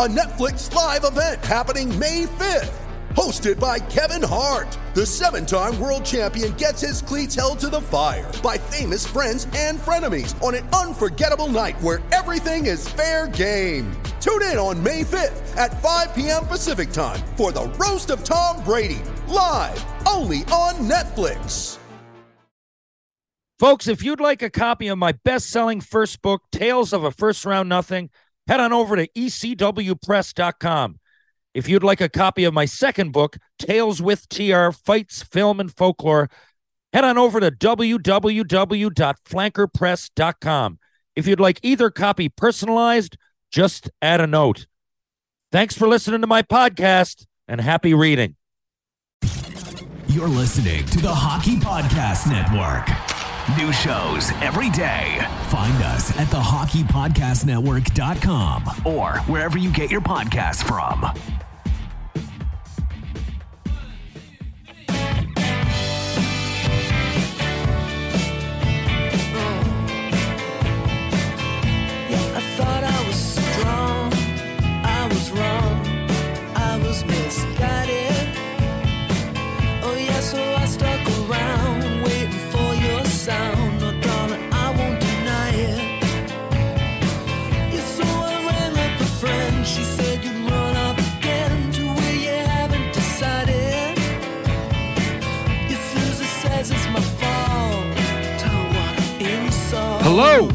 a Netflix live event happening May 5th. Hosted by Kevin Hart, the seven time world champion gets his cleats held to the fire by famous friends and frenemies on an unforgettable night where everything is fair game. Tune in on May 5th at 5 p.m. Pacific time for the Roast of Tom Brady, live only on Netflix. Folks, if you'd like a copy of my best selling first book, Tales of a First Round Nothing, head on over to ecwpress.com. If you'd like a copy of my second book, Tales with TR Fights, Film, and Folklore, head on over to www.flankerpress.com. If you'd like either copy personalized, just add a note. Thanks for listening to my podcast and happy reading. You're listening to the Hockey Podcast Network. New shows every day. Find us at thehockeypodcastnetwork.com or wherever you get your podcasts from. I thought I was strong, I was wrong, Hello.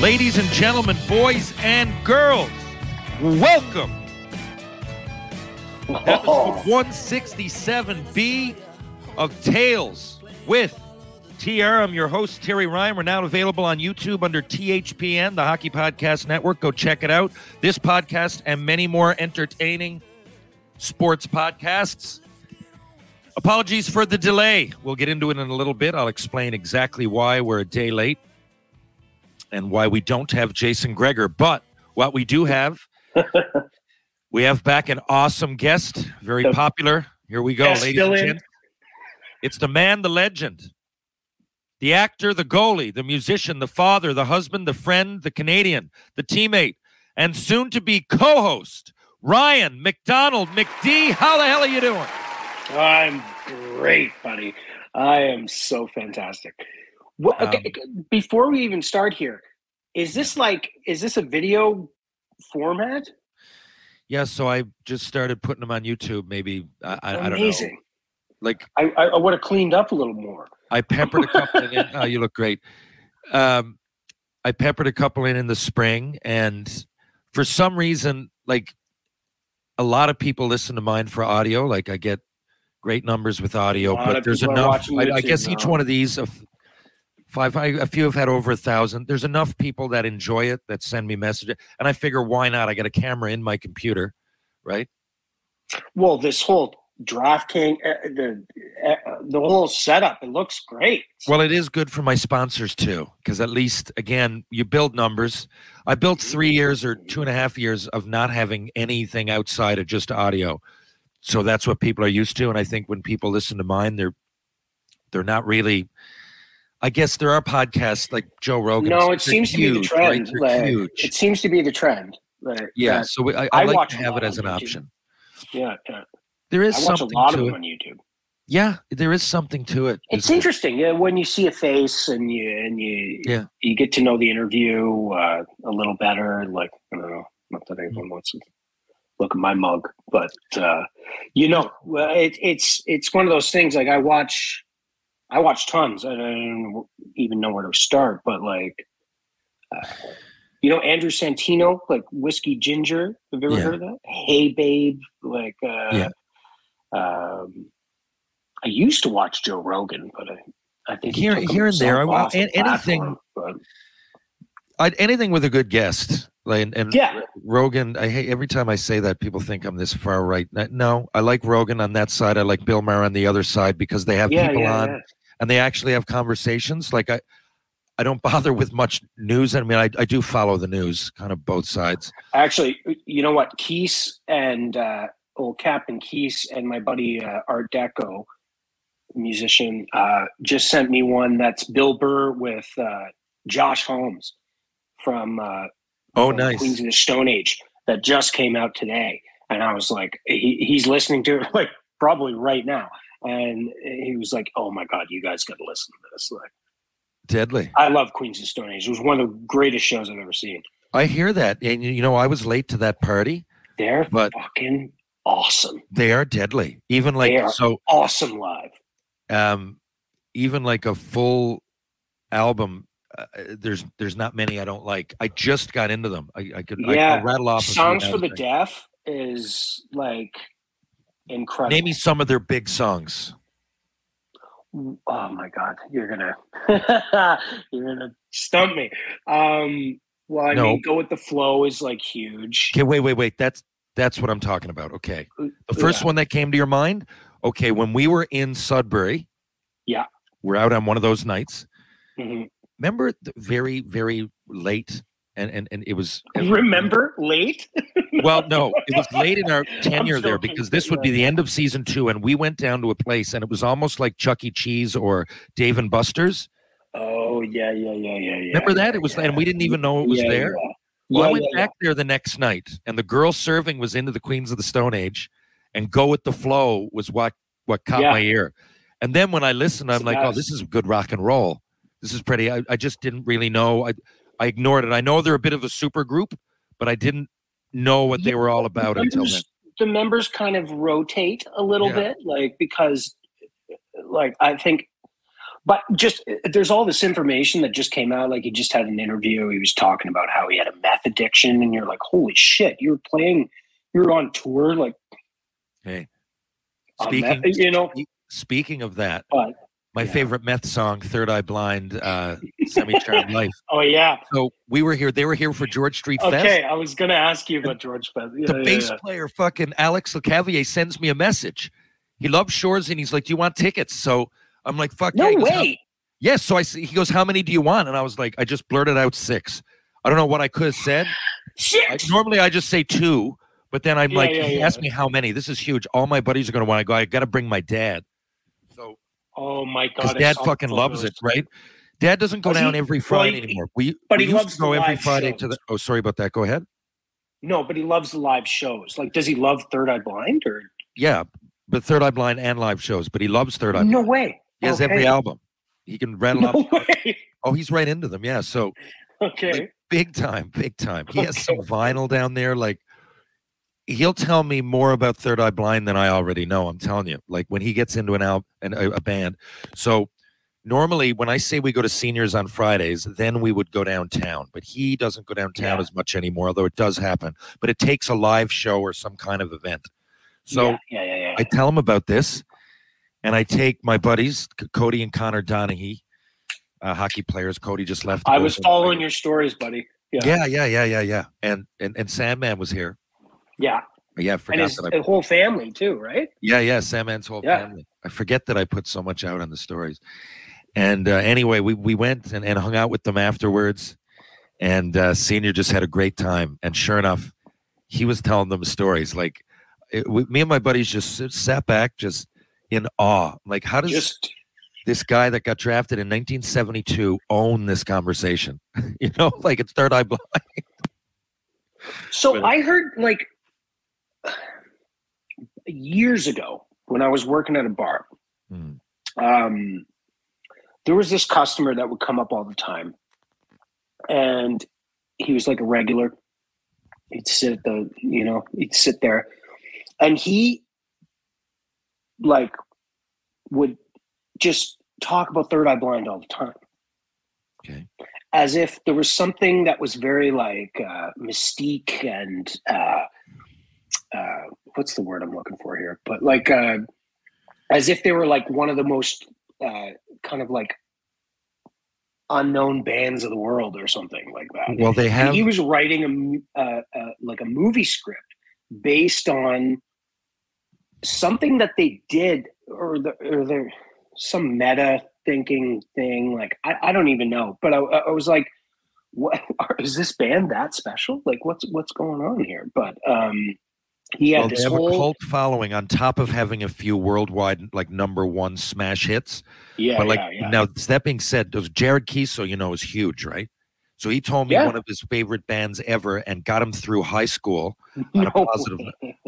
Ladies and gentlemen, boys and girls, welcome. Episode 167B of Tales with TR. I'm your host, Terry Ryan. We're now available on YouTube under THPN, the Hockey Podcast Network. Go check it out. This podcast and many more entertaining sports podcasts. Apologies for the delay. We'll get into it in a little bit. I'll explain exactly why we're a day late and why we don't have Jason Greger. But what we do have, we have back an awesome guest, very popular. Here we go, ladies and gents. It's the man, the legend, the actor, the goalie, the musician, the father, the husband, the friend, the Canadian, the teammate, and soon to be co host, Ryan McDonell McD. How the hell are you doing? I'm great, buddy. I am so fantastic. What, okay, before we even start here, is this like is this a video format? Yeah, so I just started putting them on YouTube. Maybe I, I, I don't know. Amazing. Like I, I, I would have cleaned up a little more. I peppered a couple in. Oh, you look great. Um, I peppered a couple in in the spring, and for some reason, like a lot of people listen to mine for audio. Like I get great numbers with audio, but there's enough. I, I guess each one of these, of five, I, a few have had over a thousand. There's enough people that enjoy it that send me messages, and I figure why not? I got a camera in my computer, right? Well, this whole DraftKings, uh, the uh, the whole setup, it looks great. Well, it is good for my sponsors too, because at least again, you build numbers. I built three years or two and a half years of not having anything outside of just audio, so that's what people are used to. And I think when people listen to mine, they're they're not really. I guess there are podcasts like Joe Rogan. no, it seems to be the huge, right? trend. Like, huge. It seems to be the trend. like, Yeah, so we, I, I, I like watch to have it as an YouTube. option. yeah, yeah. There is I watch a something lot of them it. on YouTube. Yeah, there is something to it. It's interesting yeah, when you see a face and you and you Yeah. you get to know the interview uh, a little better. Like I don't know, not that anyone wants to look at my mug, but uh, you know, it, it's it's one of those things. Like I watch, I watch tons. I don't even know where to start, but like. Uh, you know Andrew Santino, like whiskey ginger. Have you ever Yeah. heard of that? Hey babe, like uh, Yeah. um, I used to watch Joe Rogan, but I, I think Here- here and there, I- an- anything- platform, but- I, anything with a good guest. And, and Yeah. Rogan, I hate every time I say that people think I'm this far right. No, I like Rogan on that side. I like Bill Maher on the other side because they have yeah, people yeah, on yeah. and they actually have conversations. Like I, I don't bother with much news. I mean, I, I do follow the news, kind of both sides. Actually, you know what? Keese and uh, old Captain Keese and my buddy uh, Art Deco, musician, uh, just sent me one that's Bill Burr with uh, Josh Homme from uh, Oh, nice. Queens of the Stone Age that just came out today, and I was like, he, he's listening to it like probably right now, and he was like, "Oh my god, you guys got to listen to this!" Like, Deadly. I love Queens of the Stone Age. It was one of the greatest shows I've ever seen. I hear that, and you know, I was late to that party. They're But- fucking awesome. They are deadly. Even like so, awesome live. um, even like a full album. Uh, there's there's not many I don't like. I just got into them. I, I could I, Yeah, will rattle off Songs for the that- Deaf is like incredible. Name me some of their big songs. Oh my god, you're gonna you're gonna stump me. Um, well, I No. mean, go with the flow is like huge. Okay, wait, wait, wait. That's that's what I'm talking about. Okay, the first Yeah. one that came to your mind. Okay, when we were in Sudbury, Yeah. we're out on one of those nights. Mhm. Remember, the very very late, and and and it was Remember late? Well, no, it was late in our tenure there because this would be the end of season two, and we went down to a place, and it was almost like Chuck E. Cheese or Dave and Buster's. Oh yeah, yeah, yeah, yeah, yeah. Remember that? It was, yeah. and we didn't even know it was Yeah, there. Well, I went back there the next night, and the girl serving was into the Queens of the Stone Age, and "Go with the Flow" was what what caught my ear. And then when I listened, I'm like, "Oh, this is good rock and roll. This is pretty." I, I just didn't really know. I I ignored it. I know they're a bit of a super group, but I didn't know what they were all about the until then. the members kind of rotate a little Yeah. bit, like because, like I think, but just there's all this information that just came out. Like he just had an interview. He was talking about how he had a meth addiction, and you're like, holy shit, you were playing, you were on tour, like Hey, speaking, meth, you know. speaking of that, But my yeah. favorite meth song, Third Eye Blind, uh, Semi Charmed Life. oh yeah, So we were here. They were here for George Street Fest. okay. I was gonna ask you about George Fest. Yeah, the yeah, bass player, fucking Alex LeCavalier, sends me a message. He loves Shores, and he's like, "Do you want tickets?" So I'm like, "Fuck No yeah!" He goes, "How-" way. Yes. So I see. He goes, "How many do you want?" And I was like, I just blurted out six. I don't know what I could have said. I, Shit. normally I just say two, but then I'm like, yeah, he yeah. asked me how many. This is huge. All my buddies are going to want to go. I got to bring my dad. Oh my god. Dad fucking loves it, right? Dad doesn't go down he? every Well, Friday he- anymore. We, but we he used loves to go every Friday to the. Oh, sorry about that. Go ahead. No, but he loves the live shows. Like, does he love Third Eye Blind or Yeah, but Third Eye Blind and live shows. But he loves Third Eye. no Blind. way? He has every album. He can rattle No off. way. Oh, he's right into them. Yeah. So Okay. like, big time, big time. He has some vinyl down there. Like he'll tell me more about Third Eye Blind than I already know. I'm telling you. Like when he gets into an album and a, band. So normally when I say we go to seniors on Fridays, then we would go downtown. But he doesn't go downtown Yeah. as much anymore, although it does happen. But it takes a live show or some kind of event. So yeah, yeah. I tell him about this, and I take my buddies, Cody and Connor Donaghy, uh, hockey players. Cody just left. I was following your stories, buddy. Yeah, Yeah, yeah, yeah, yeah, yeah. And and and Sandman was here. Yeah. Yeah, I And his that. I, the whole family too, right? yeah, yeah, Sandman's whole Yeah. family. I forget that I put so much out on the stories. And uh, anyway, we we went and, and hung out with them afterwards. And uh, Senior just had a great time. And sure enough, he was telling them stories. Like it, we, me and my buddies just s- sat back, just in awe. Like, how does Just this guy that got drafted in 1972 own this conversation? you know, like it's third eye blind. so But- I heard like years ago when I was working at a bar. Hmm. Um, there was this customer that would come up all the time, and he was like a regular. He'd sit at the, you know, he'd sit there, and he like would just talk about Third Eye Blind all the time Okay. as if there was something that was very like uh, mystique and uh, what's the word I'm looking for here? But like uh, as if they were like one of the most uh, kind of like unknown bands of the world or something like that. Well, they have. he was writing a uh, uh, like a movie script based on something that they did or the or the some meta thinking thing like I, I don't even know but I, I was like what is this band that special like what's what's going on here but um he had well, this they have a whole cult following on top of having a few worldwide like number one smash hits. yeah but like yeah, yeah. now, that being said, those Jared Keeso, you know, is huge, right? So he told me Yeah. one of his favorite bands ever and got him through high school. on a positive.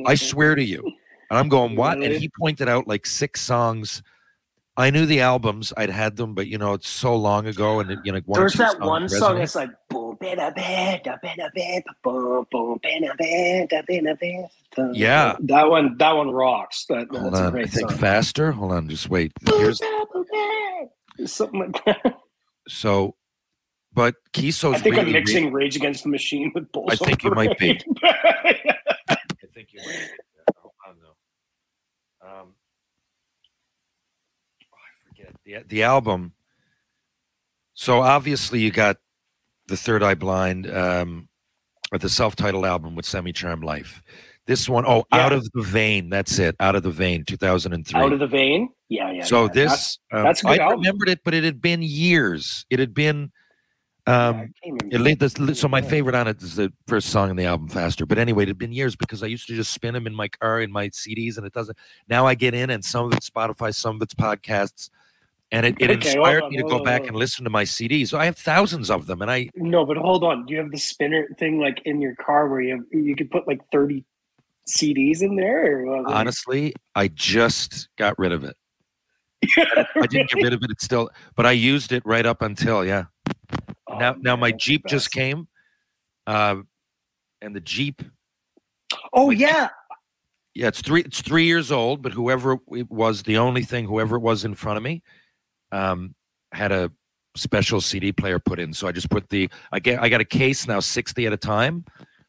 I swear to you. And I'm going, what? And he pointed out like six songs. I knew the albums, I'd had them, but you know, it's so long ago. And it, you know, like one or There's two that songs one song resonate. that's like boom bada bada bada bada boom boom bada bada bada bada. Yeah. that one that one rocks. That, Hold that's a on, I great think song. faster. Hold on, just wait. Here's Something like that. so, but Keeso's I think really, I'm mixing Rage Against the Machine with Bulls. I think on you might be. Parade. I think you might. Hold on, though. Um, oh, I forget the the album. So obviously, you got the Third Eye Blind, um, or the self-titled album with Semi Charmed Life. This one, oh, Yeah. Out of the Vein. That's it. Out of the Vein, two thousand and three. Out of the vein. Yeah, yeah. so yeah. this, um, that's a I album. remembered it, but it had been years. It had been. That's- Um, can't it this, so my favorite on it is the first song in the album, "Faster." But anyway, it had been years because I used to just spin them in my car in my CDs, and it doesn't. Now I get in, and some of it's Spotify, some of it's podcasts, and it, it Okay, inspired on, me to go on, back and listen to my CDs. So I have thousands of them, and I No, but hold on. Do you have the spinner thing like in your car where you have, you could put like 30 CDs in there? Or honestly, I just got rid of it. I didn't get rid of it. It's still, but I used it right up until yeah. Oh, now, now my Jeep just came, uh, and the Jeep Oh Like- yeah, Yeah, it's three. It's three years old, but whoever it was, the only thing, whoever it was in front of me, um, had a special CD player put in. So I just put the. I get. I got a case now, sixty at a time.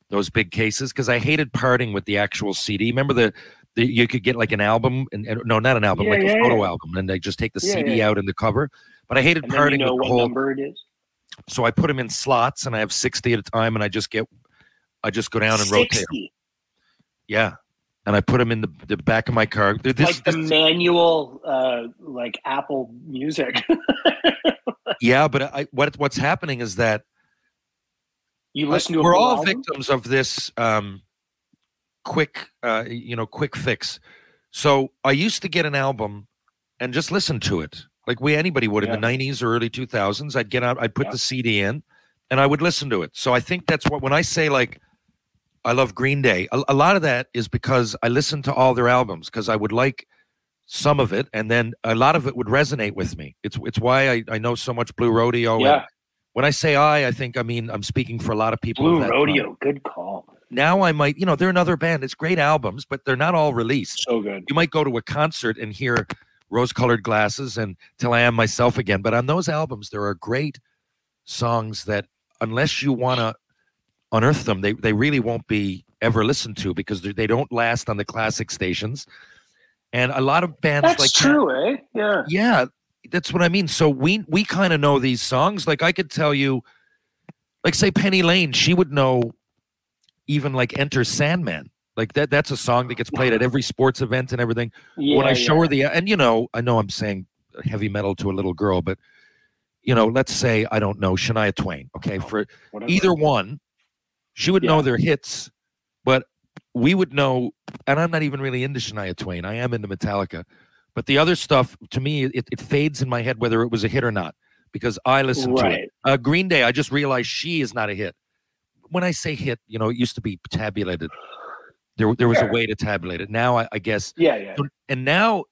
Those big cases, because I hated parting with the actual CD. Remember the. The, you could get like an album, and, and no, not an album, Yeah, like yeah, a photo yeah. album, and they just take the CD out in the cover. But I hated and then you parting know with the whole. number it is. So I put them in slots, and I have sixty at a time, and I just get. I just go down and rotate. 60, Yeah, and I put them in the, the back of my car. This, like the this- manual, uh, like Apple Music. Yeah, but I, what what's happening is that you listen to. we're all album? victims of this um, quick, uh, you know, quick fix. So I used to get an album and just listen to it, like we anybody would in the '90s or early 2000s. I'd get out, I'd put Yeah. the CD in, and I would listen to it. So I think that's what when I say like. I love Green Day. A, a lot of that is because I listened to all their albums because I would like some of it, and then a lot of it would resonate with me. It's it's why I, I know so much Blue Rodeo. Yeah, when I say I, I think I mean I'm speaking for a lot of people. Blue that time. Rodeo. Good call. Now I might, you know, they're another band. It's great albums, but they're not all released. So good. You might go to a concert and hear rose-colored glasses and Till I Am Myself Again, but on those albums there are great songs that unless you want to unearth them, they they really won't be ever listened to because they don't last on the classic stations. And a lot of bands That's like that- true, eh? Yeah. yeah, that's what I mean. So we we kind of know these songs. Like I could tell you, like say Penny Lane, she would know even like Enter Sandman. Like that that's a song that gets played at every sports event and everything. yeah when I show yeah. her the and you know, I know I'm saying heavy metal to a little girl, but you know, let's say I don't know Shania Twain. Okay, for Whatever. either one, she would know their hits, but we would know. And I'm not even really into Shania Twain. I am into Metallica, but the other stuff to me, it, it fades in my head whether it was a hit or not because I listen to it. Uh, Green Day, I just realized she is not a hit. When I say hit, you know, it used to be tabulated. There, there was Sure. a way to tabulate it. Now, I, I guess, Yeah, yeah. and now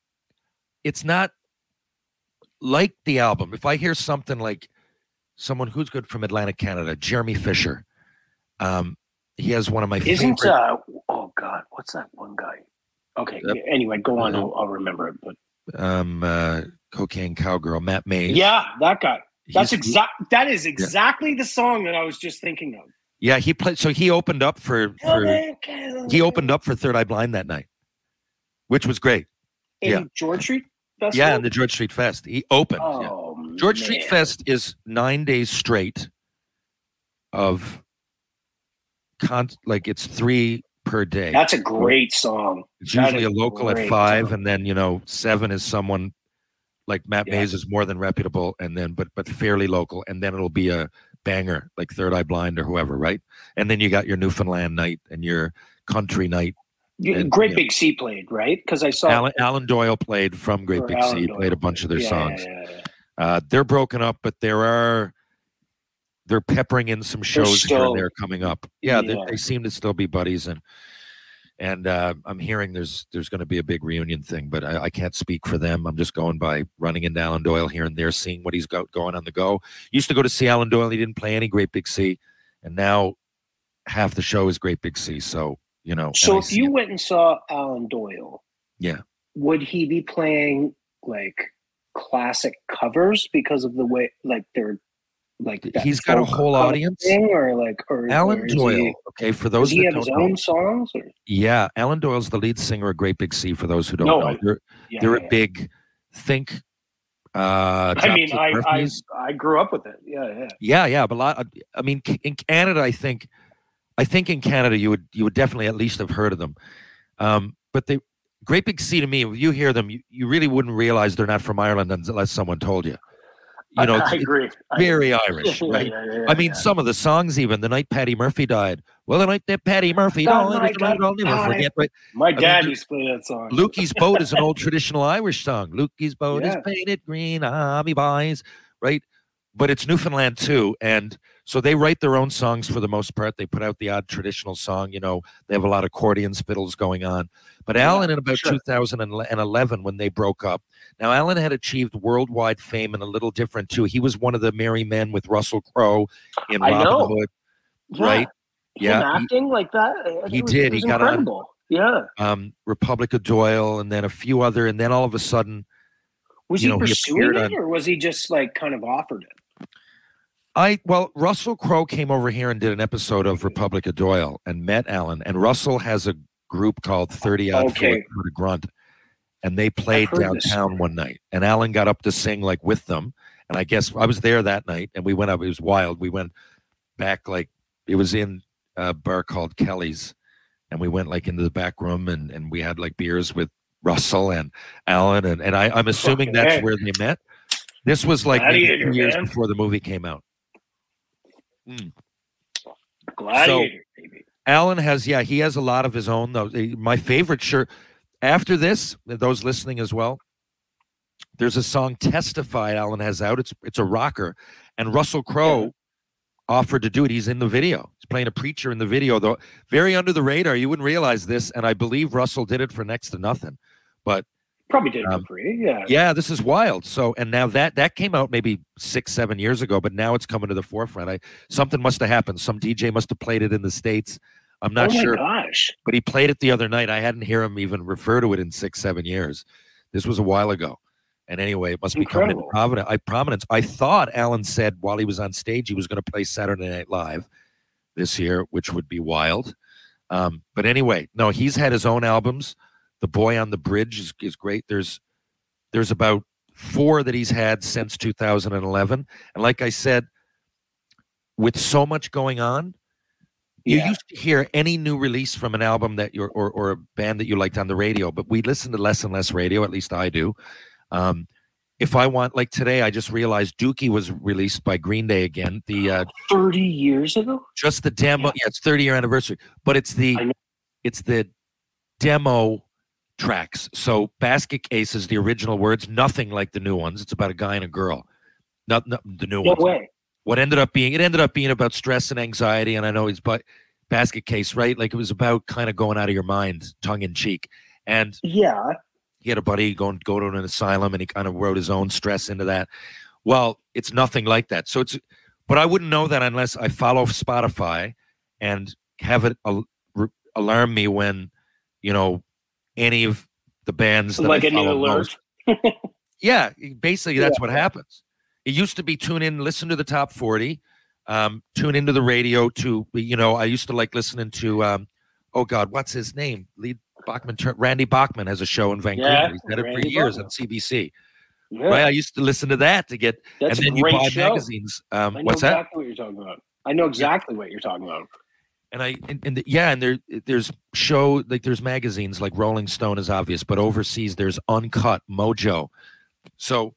it's not like the album. If I hear something like someone who's good from Atlantic Canada, Jeremy Fisher, um, he has one of my Isn't favorite. uh oh god, what's that one guy? Okay. Anyway, go on. Mhm. I'll, I'll remember it. But um, uh, cocaine cowgirl, Matt Mays. yeah, that guy. That's exact. That is exactly the song that I was just thinking of. Yeah, he played. So he opened up for for he opened up for Third Eye Blind that night, which was great. in Yeah. George Street Festival. Yeah, and the George Street Fest. He opened. yeah. oh, George Street. Fest is nine days straight of con like it's three per day. That's a great song. It's that usually a local at five, song. and then you know seven is someone like Matt Yeah. Mays is more than reputable, and then but but fairly local, and then it'll be a banger like Third Eye Blind or whoever, right? And then you got your Newfoundland night and your country night. You- and, Great yeah. Big Sea played right because I saw Alan, Alan Doyle played from Great Big Alan Sea, Doyle played a bunch of their Yeah, songs. yeah. Uh, they're broken up, but there are they're peppering in some shows here still- and there coming up. Yeah, They, Yeah. they seem to still be buddies, and and uh, I'm hearing there's there's going to be a big reunion thing, but I, I can't speak for them. I'm just going by running into Alan Doyle here and there, seeing what he's got going on the go. Used to go to see Alan Doyle, he didn't play any Great Big Sea, and now half the show is Great Big Sea. So you know, So if you went and saw Alan Doyle, Yeah. would he be playing like classic covers because of the way like they're like He's got a whole audience. thing, or like or Alan or Doyle. He, okay, for does those he that have his know, own songs? Or? yeah, Alan Doyle's the lead singer of Great Big Sea. For those who don't No, know, I- they're, Yeah, they're yeah. a big think. Uh, I mean, I, I I grew up with it. Yeah, yeah. yeah, yeah, but a lot. I mean, in Canada, I think, I think in Canada you would you would definitely at least have heard of them. Um, but they Great Big Sea to me, if you hear them, you, you really wouldn't realize they're not from Ireland unless someone told you. You know, I, I agree. Very agree. Irish, Yeah, right? yeah, yeah, I mean, some of the songs, even the night Patty Murphy died. Well, the night that Patty Murphy Oh died, my is the night I'll never God. forget. Right? my mean, dad Lu- used to play that song. Lukey's boat is an old traditional Irish song. Lukey's boat is painted green, ah, me boys, right? But it's Newfoundland too, and so they write their own songs for the most part. They put out the odd traditional song. You know, they have a lot of accordions, fiddles going on. But Alan, in about sure. 2011, when they broke up, now Alan had achieved worldwide fame and a little different too. He was one of the merry men with Russell Crowe in I Robin know. Hood. Yeah. right? Him Yeah, he- acting like that. he was- did. He got on-. Yeah. um, Republic of Doyle, and then a few other, and then all of a sudden. Was he know, pursuing appeared it, on- or was he just like kind of offered it? I well, Russell Crowe came over here and did an episode of Republic of Doyle and met Alan. And Russell has a group called Thirty Odd Okay. For the Grunt, and they played downtown one night. And Alan got up to sing like with them. And I guess I was there that night, and we went up. It was wild. We went back like it was in a bar called Kelly's, and we went like into the back room, and and we had like beers with Russell and Alan, and and I, I'm assuming Fucking that's where they met. This was like years man. before the movie came out. Mm. Gladiator, baby. Alan has, yeah, he has a lot of his own. Though my favorite shirt. After this, those listening as well, there's a song "Testify" Alan has out. It's it's a rocker, and Russell Crowe offered to do it. He's in the video. He's playing a preacher in the video, though. Very under the radar. You wouldn't realize this, and I believe Russell did it for next to nothing. But Probably did it Um, for free. Yeah. yeah, this is wild. So, and now that that came out maybe six, seven years ago, but now it's coming to the forefront. I something must have happened. Some DJ must have played it in the states. I'm not sure. oh my sure, gosh. but he played it the other night. I hadn't hear him even refer to it in six, seven years. This was a while ago. And anyway, it must be coming into Incredible. I prominence. I thought Alan said while he was on stage he was going to play Saturday Night Live this year, which would be wild. Um, but anyway, no, he's had his own albums. The Boy on the Bridge is, is great. There's there's about four that he's had since 2011, and like I said, with so much going on, you used to hear any new release from an album that you're or, or a band that you liked on the radio, but we listen to less and less radio. At least I do. Um, if I want, like today, I just realized Dookie was released by Green Day again. The uh, 30 years ago? just the demo. Yeah, it's 30 year anniversary, but it's the it's the demo tracks. So Basket Case is the original words, nothing like the new ones. It's about a guy and a girl. Not, not the new No ones. way. What ended up being it ended up being about stress and anxiety, and I know it's but Basket Case, right? Like it was about kind of going out of your mind, tongue in cheek. And Yeah. he had a buddy going go to an asylum and he kind of wrote his own stress into that well it's nothing like that so it's but i wouldn't know that unless i follow spotify and have it al- re- alarm me when you know any of the bands that Like I a new alert. most- yeah basically that's what happens it used to be tune in listen to the top 40 um, tune into the radio to you know i used to like listening to um, oh god what's his name lead Bachman, Randy Bachman has a show in Vancouver. Yeah, He's had it for years Bachman. on CBC. Yeah, Right? I used to listen to that to get, that's and then a you buy show. magazines. Um, I know what's that? exactly what you're talking about. I know exactly what you're talking about. And I and, and the, yeah, and there there's show like there's magazines like Rolling Stone is obvious, but overseas there's Uncut, Mojo. So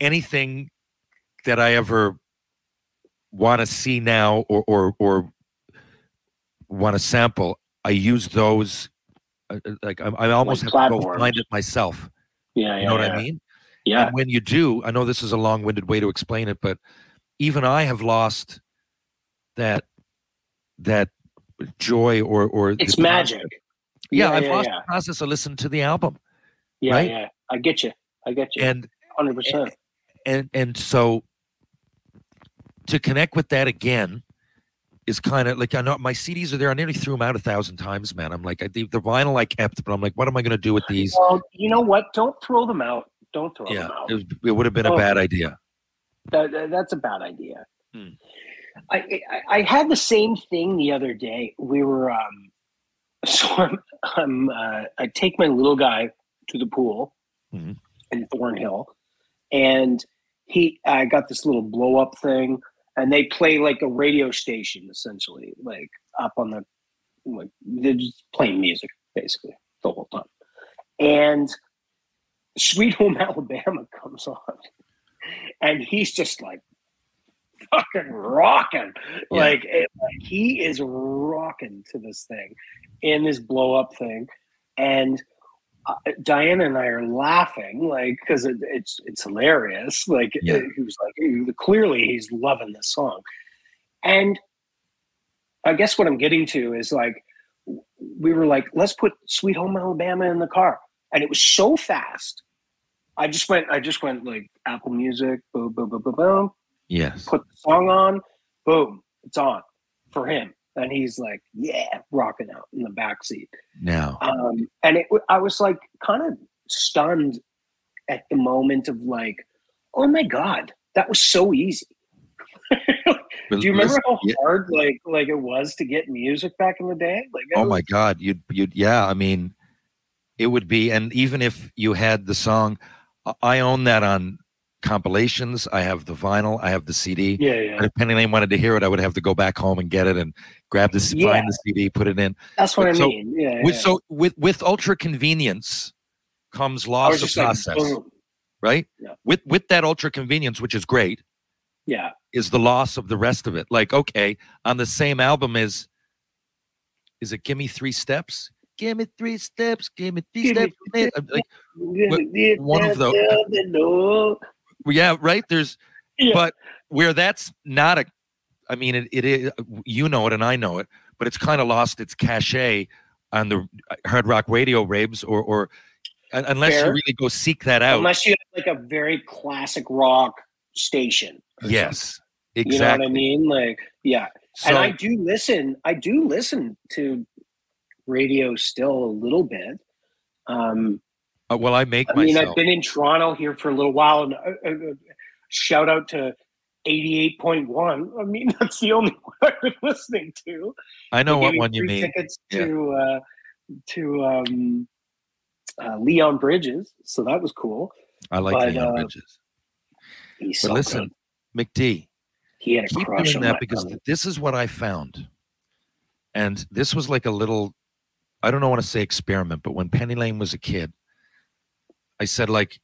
anything that I ever want to see now or or or want to sample, I use those. uh, uh, Like I, I almost Like have to go find it myself. Yeah, yeah. You know what yeah. I mean? Yeah. And when you do, I know this is a long-winded way to explain it, but even I have lost that that joy or or It's process- magic. Yeah, I've yeah, lost yeah. the process of listening to the album, Yeah, right? yeah. I get you. I get you. and Hundred percent. and and so to connect with that again is kind of like I know my CDs are there. I nearly threw them out a thousand times, man. I'm like, I, the, the vinyl I kept, but I'm like, what am I going to do with these? Well, you know what? Don't throw them out. Don't throw Yeah, them out. it, was, it would have been a Oh. bad idea. That- that's a bad idea. Hmm. I, I I had the same thing the other day. We were um, so I'm, I'm uh, I take my little guy to the pool Mhm. in Thornhill, and he I got this little blow up thing, and they play like a radio station essentially, like up on the like they're just playing music basically the whole time, and Sweet Home Alabama comes on, and he's just like fucking rocking. Yeah. Like, it, like he is rocking to this thing in this blow up thing, and uh, Diana and I are laughing like because it, it's it's hilarious. Like Yeah. he was like clearly he's loving this song, and I guess what I'm getting to is like we were like let's put Sweet Home Alabama in the car, and it was so fast. I just went. I just went like Apple Music, boom, boom, boom, boom, boom Yes. put the song on, boom, it's on for him. And he's like, yeah, rocking out in the back seat. Now, Um, and it, I was like kind of stunned at the moment of like, oh my God, that was so easy. Do you remember how Yeah. hard like like it was to get music back in the day? Like, Oh was- my God, you'd you'd yeah. I mean, it would be, and even if you had the song, I- I own that on compilations. I have the vinyl. I have the CD. Yeah, yeah. But if Penny Lane wanted to hear it, I would have to go back home and get it and grab the Yeah. find the CD, put it in. That's what I So, mean. Yeah. With yeah. so with with ultra convenience comes loss of just like, process, right? Yeah. With with that ultra convenience, which is great, Yeah. is the loss of the rest of it. Like, okay, on the same album is is it Give Me Three Steps? Give me three steps, give me three Give steps. I'm like, one of those- yeah, right. There's Yeah. but where that's not a I mean it, it is you know it and I know it, but it's kind of lost its cachet on the hard rock radio raves or or un- unless you really go seek that out. Unless you have like a very classic rock station. yes. something. Exactly. You know what I mean? Like, yeah. So and I do listen. I do listen to radio still a little bit. Um, uh, well I make I mean, myself I've been in Toronto here for a little while, and uh, uh, uh, shout out to eighty-eight point one. I mean, that's the only one I've been listening to. I know what one you mean. Tickets Yeah. to uh, to um, uh, Leon Bridges, so that was cool. I like but, Leon Bridges. He's But so listen, good. McD, he had a keep crush doing on that because this is what I found. And this was like a little, I don't know want to say experiment, but when Penny Lane was a kid, I said, like,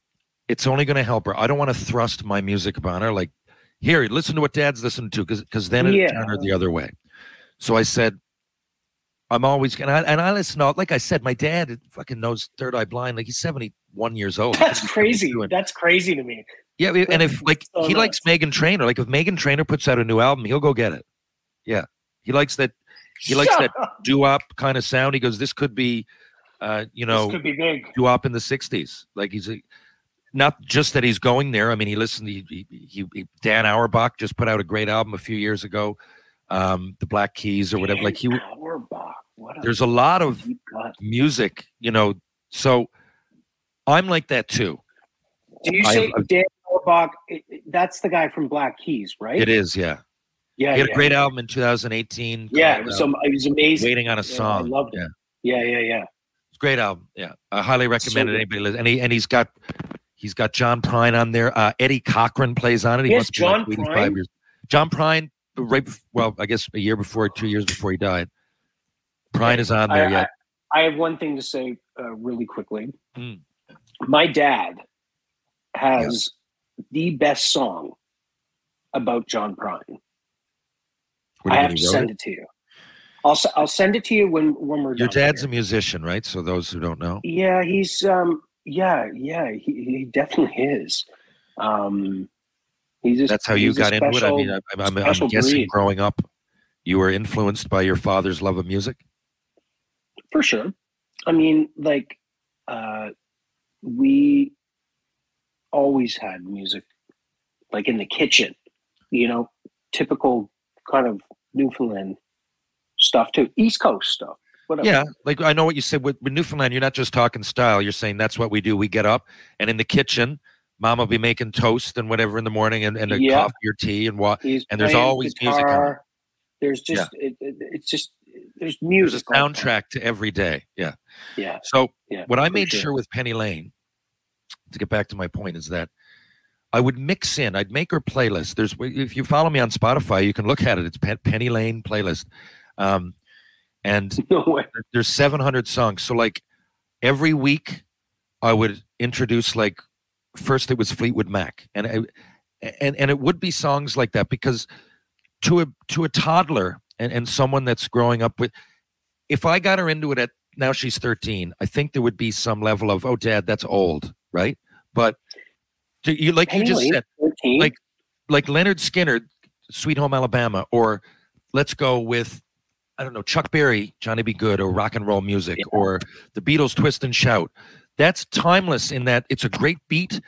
it's only going to help her. I don't want to thrust my music upon her. Like, here, listen to what dad's listening to, because then it Yeah. turned her the other way. So I said, I'm always going to, and I listen to, like I said, my dad fucking knows Third Eye Blind. Like, he's 71 years old. That's crazy. That's crazy to me. yeah, and if like so he likes. Meghan Trainor, like if Meghan Trainor puts out a new album, he'll go get it. Yeah, he likes that. He likes Shut that up. kind of sound. He goes, "This could be, uh, you know, this could be big. doo-wop in the '60s." Like he's a, not just that he's going there. I mean, he listened. He, he, he, he- Dan Auerbach just put out a great album a few years ago, um, the Black Keys or whatever. Like he, Dan Auerbach. What a there's a lot of music, you know. So I'm like that too. Do you I- say I- Dan Auerbach? That's the guy from Black Keys, right? It is, yeah. Yeah, He had yeah. a great album in 2018. Yeah, called, it was, uh, some, it was amazing. waiting on a Yeah, I song. loved it. yeah. Yeah, yeah, yeah. Great album. Yeah, I highly recommend So it. Anybody, listen. and he and he's got he's got John Prine on there. Uh, Eddie Cochran plays on it. He Yes, must be like John Prine? years. John Prine, right? bef- Well, I guess a year before, two years before he died. Prine is on there. I, yeah, I, I have one thing to say uh, really quickly. Mm. My dad has the best song about John Prine. I have to send it? it to you. I'll I'll send it to you when when we're Your done Your dad's a musician, right? So those who don't know, Yeah, he's um yeah, yeah, he, he definitely is. Um he's just, that's how you he's got into it. I mean, I, I'm, I'm, I'm guessing breed. growing up, you were influenced by your father's love of music. for sure. I mean, like uh we always had music like in the kitchen, you know, typical kind of Newfoundland stuff too. East Coast stuff. Whatever. Yeah, like I know what you said with, with Newfoundland. You're not just talking style. You're saying that's what we do. We get up and in the kitchen, mom will be making toast and whatever in the morning, and, and a Yeah. coffee or tea and what. And there's always music on. There's just it, it, it's just there's There's a music. like that. soundtrack to every day. Yeah. Yeah. So Yeah. what I made sure. with Penny Lane, to get back to my point, is that I would mix in. I'd make her playlist. There's if you follow me on Spotify, you can look at it. It's Penny Lane playlist, um, and No there's 700 songs. So like every week, I would introduce like first it was Fleetwood Mac, and I, and and it would be songs like that because to a to a toddler and and someone that's growing up with, if I got her into it at now she's 13, I think there would be some level of oh dad that's old, right? But to, you like you just said 13? like like Lynyrd Skynyrd, Sweet Home Alabama, or let's go with I don't know Chuck Berry, Johnny B. Goode, or rock and roll music, Yeah. or the Beatles, Twist and Shout. That's timeless in that it's a great beat.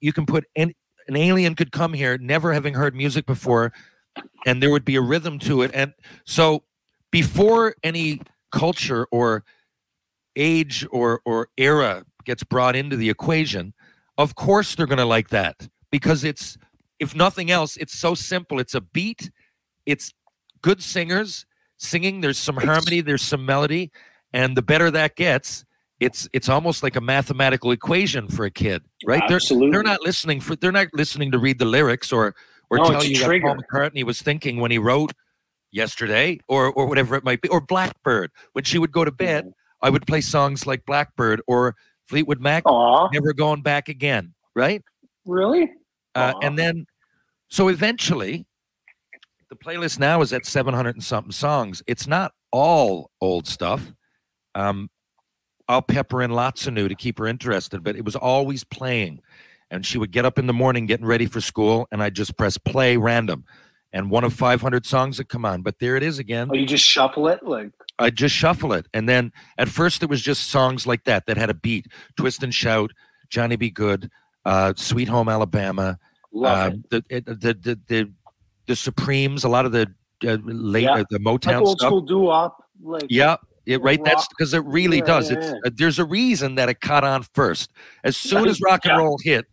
You can put an an alien could come here, never having heard music before, and there would be a rhythm to it. And so, before any culture or age or or era gets brought into the equation, of course they're going to like that because it's if nothing else, it's so simple. It's a beat, it's good singers singing. There's some harmony, there's some melody, and the better that gets, it's it's almost like a mathematical equation for a kid, right? They're Absolutely. they're not listening for they're not listening to read the lyrics or or No, tell you what. Paul McCartney was thinking when he wrote yesterday or or whatever it might be or Blackbird when she would go to bed I would play songs like Blackbird or Fleetwood Mac Aw, never going back again right really? uh, and then so eventually the playlist now is at 700 and something songs. It's not all old stuff. Um I'll pepper in lots of new to keep her interested but it was always playing. And she would get up in the morning getting ready for school and I'd just press play random. And one of 500 songs would come on but there it is again. Oh, you just shuffle it like? I just shuffle it. And then at first it was just songs like that that had a beat, twist and shout, Johnny B. Goode, uh, Sweet Home Alabama, love it. the, the the the the Supremes, a lot of the uh, late Yeah. uh, the Like Motown old stuff. school doo-wop. Like Yeah, it, right. That's because it really Yeah, does. yeah, It's uh, there's a reason that it caught on first. As soon as rock and roll hit,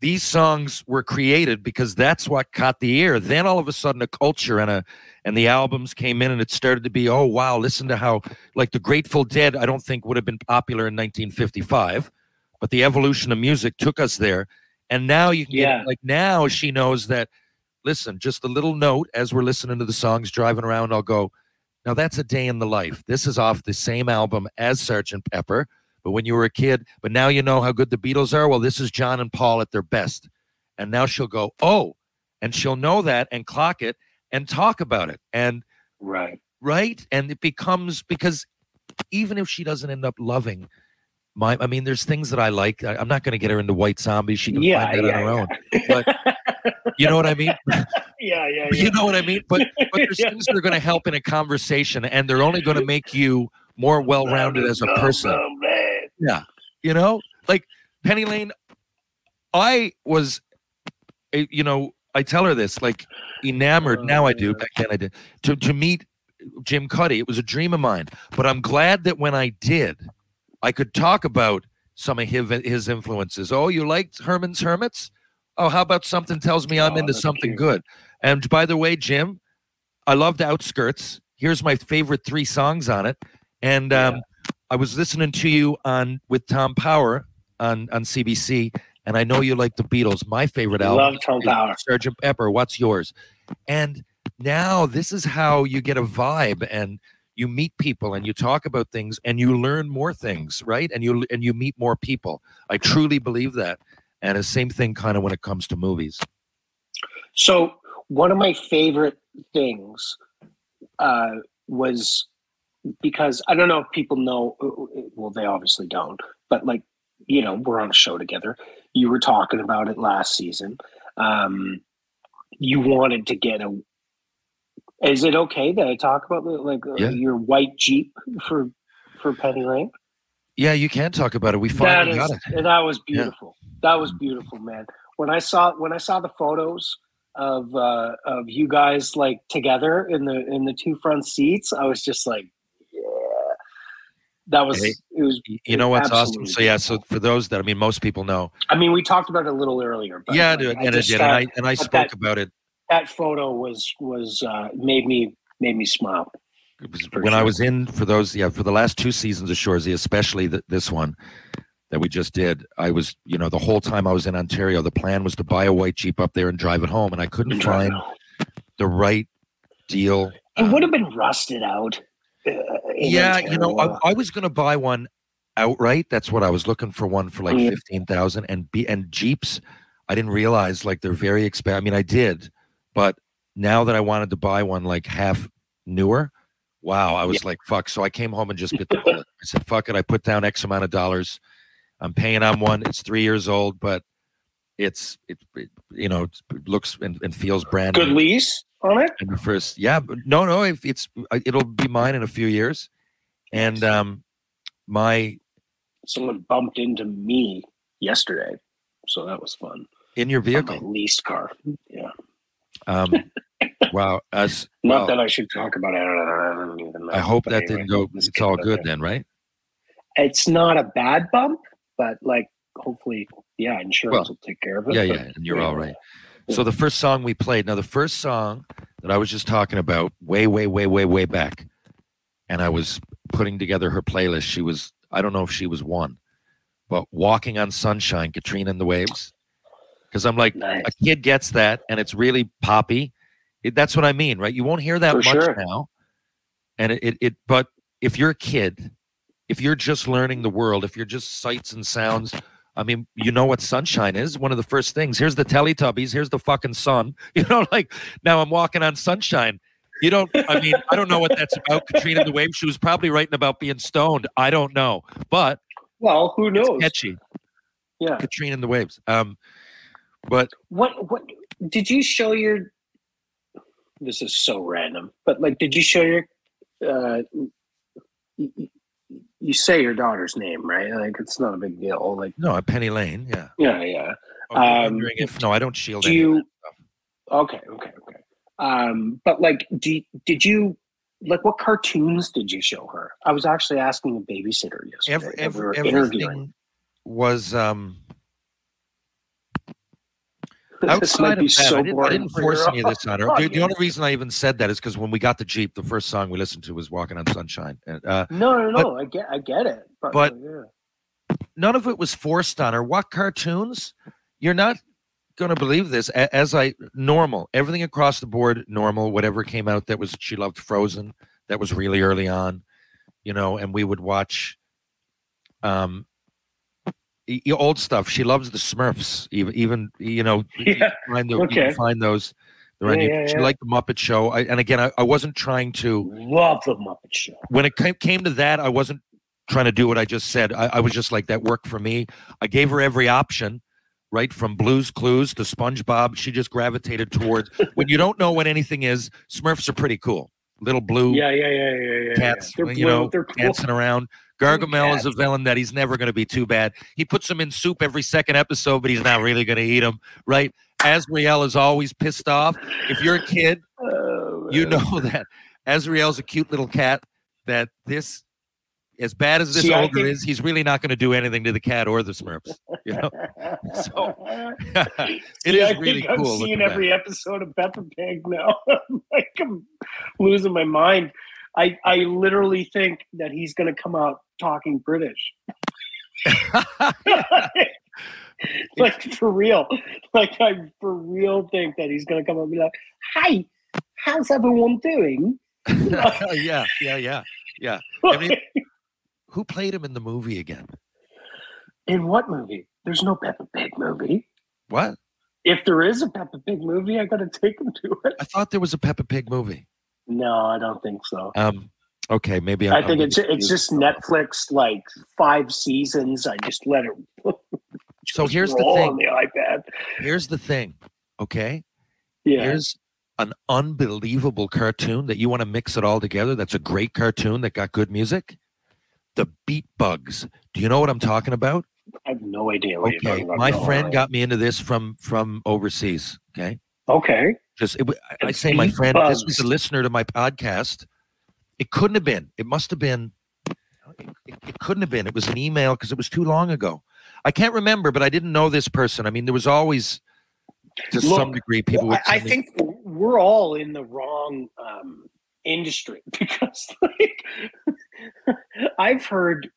these songs were created because that's what caught the ear. Then all of a sudden, a culture and a and the albums came in, and it started to be, oh wow, listen to how like the Grateful Dead. I don't think would have been popular in 1955, but the evolution of music took us there. And now you can Yeah. get like now she knows that. Listen, just a little note as we're listening to the songs driving around. I'll go. Now that's a day in the life. This is off the same album as Sergeant Pepper, but when you were a kid, but now you know how good the Beatles are. Well, this is John and Paul at their best. And now she'll go, oh, and she'll know that and clock it and talk about it. And right. right. And it becomes because even if she doesn't end up loving my, I mean, there's things that I like. I, am not going to get her into White Zombies. She can Yeah, find that yeah, on her yeah. own. But you know what I mean? yeah, yeah, yeah. you know what I mean? But but there's Yeah. things that are going to help in a conversation, and they're only going to make you more well-rounded as a person. Oh. Yeah, you know, like Penny Lane. I was, eh, you know, I tell her this, like enamored. now I do. Back then I did. To to meet Jim Cuddy, it was a dream of mine. But I'm glad that when I did, I could talk about some of his his influences. Oh, you liked Herman's Hermits? Oh, how about something tells me I'm Oh, into something cute. good? And by the way, Jim, I loved Outskirts. Here's my favorite three songs on it. And um, I was listening to you on with Tom Power on on CBC, and I know you like the Beatles. My favorite album, Love Tom Power. Sergeant Pepper. What's yours? And now this is how you get a vibe, and you meet people, and you talk about things, and you learn more things, right? And you and you meet more people. I truly believe that, and the same thing kind of when it comes to movies. So one of my favorite things uh, was because I don't know if people know. Well, they obviously don't. But like, you know, we're on a show together. You were talking about it last season. Um, you wanted to get a. Is it okay that I talk about like uh, Yeah. your white Jeep for for Penny Lane? Yeah, you can talk about it. We finally is got it. that was beautiful. That was beautiful, man. When I saw when I saw the photos of uh, of you guys like together in the in the two front seats, I was just like, yeah. That was Hey, it was. You know what's awesome? So yeah, so for those that I mean, most people know. I mean, we talked about it a little earlier. But yeah, like, dude, and I just did, and I and I spoke that, about it that photo was was uh, made me made me smile. It was- when I was in for those, yeah, for the last two seasons of Shoresy, especially th- this one that we just did. I was, you know, the whole time I was in Ontario, the plan was to buy a white Jeep up there and drive it home, and I couldn't find the right deal. It would have been rusted out. uh, Yeah, you know, I, I was going to buy one outright. That's what I was looking for one for like fifteen thousand, and be and Jeeps. I didn't realize like they're very expensive. I mean, I did, but now that I wanted to buy one like half newer, wow, I was like, fuck. So I came home and just bit the bullet. I said, fuck it. I put down X amount of dollars. I'm paying on one. It's three years old, but it's it, it you know it looks and, and feels brand good new. lease on it. And the first, yeah, no, no, if it's it'll be mine in a few years, and um, my Someone bumped into me yesterday, so that was fun. in your vehicle. leased car. Yeah. Um, wow, as Not well, that I should talk about it. I don't even know. I hope that anyway, didn't go. It's all good then, right? It's not a bad bump, but like hopefully, yeah, insurance Well, will take care of it. Yeah, but- yeah, and you're all right. So the first song we played. Now the first song that I was just talking about, way, way, way, way, way back, and I was putting together her playlist. She was, I don't know if she was one, but "Walking on Sunshine," Katrina and the Waves. Because I'm like, Nice. a kid gets that, and it's really poppy. It, that's what I mean, right? You won't hear that For much sure. now, and it, it, it. But if you're a kid, if you're just learning the world, if you're just sights and sounds, I mean, you know what sunshine is. One of the first things. Here's the Teletubbies. Here's the fucking sun. You know, like now I'm walking on sunshine. You don't. I mean, I don't know what that's about. Katrina the Wave. She was probably writing about being stoned. I don't know, but Well, who knows? catchy. Yeah. Katrina and the Waves. Um, but What? What? Did you show your? This is so random, but like, did you show your? Uh, you say your daughter's name, right? Like, it's not a big deal. Like, no, at Penny Lane. Yeah. yeah, yeah. Oh, Um, wondering if no, I don't shield do you-. Okay, okay, okay. Um, but like, do, did you like what cartoons did you show her? I was actually asking a babysitter yesterday. Every, that we were every, interviewing. everything was um outside of be that, so I didn't, I didn't force any of this on her. The, the only reason I even said that is because when we got the Jeep, the first song we listened to was "Walking on Sunshine," and uh, No, no, But- no. I get, I get it. But, but- yeah. none of it was forced on her. What cartoons? You're not going to believe this. As I normal, everything across the board, normal. Whatever came out that was she loved Frozen. That was really early on, you know. And we would watch, um, old stuff. She loves the Smurfs. Even even you know, you Yeah. can find those. You Okay. can find those. Yeah, yeah, She liked the Muppet Show. I, and again, I, I wasn't trying to Love the Muppet Show. when it came, came to that, I wasn't trying to do what I just said. I, I was just like, that worked for me. I gave her every option, right? From Blues Clues to SpongeBob. She just gravitated towards, when you don't know what anything is, Smurfs are pretty cool. Little blue Yeah, yeah, yeah, yeah, yeah. cats, yeah. They're you blue, know, they're cool. dancing around. Gargamel is a villain that he's never going to be too bad. He puts them in soup every second episode, but he's not really going to eat them, right? Azrael is always pissed off. If you're a kid, Oh, you know that Azrael's a cute little cat. That this, as bad as this See, ogre think- is, he's really not going to do anything to the cat or the Smurfs. You know, so it See, is I really think I'm cool. seeing looking back. every episode of Peppa Pig now. like I'm losing my mind. I I literally think that he's going to come out talking British. like for real. Like I for real think that he's gonna come up and be like, Hi, how's everyone doing? yeah, yeah, yeah, yeah. I mean, who played him in the movie again? In what movie? There's no Peppa Pig movie. What? If there is a Peppa Pig movie, I gotta take him to it. I thought there was a Peppa Pig movie. No, I don't think so. Um, okay, maybe I'm, I think it's it's just Netflix like five seasons. I just let it So here's the thing. on the iPad. Here's the thing. Okay, Yeah. here's an unbelievable cartoon that you want to mix it all together. That's a great cartoon that got good music. The Beat Bugs. Do you know what I'm talking about? I have no idea what you're Okay, talking about. my No, friend got me into this from from overseas. Okay, Okay. just it, I- say my friend. This was a listener to my podcast. It couldn't have been. It must have been. It, it- it couldn't have been. It was an email because it was too long ago. I can't remember, but I didn't know this person. I mean, there was always, to some degree, people would. I, I think we're all in the wrong um, industry because, like, I've heard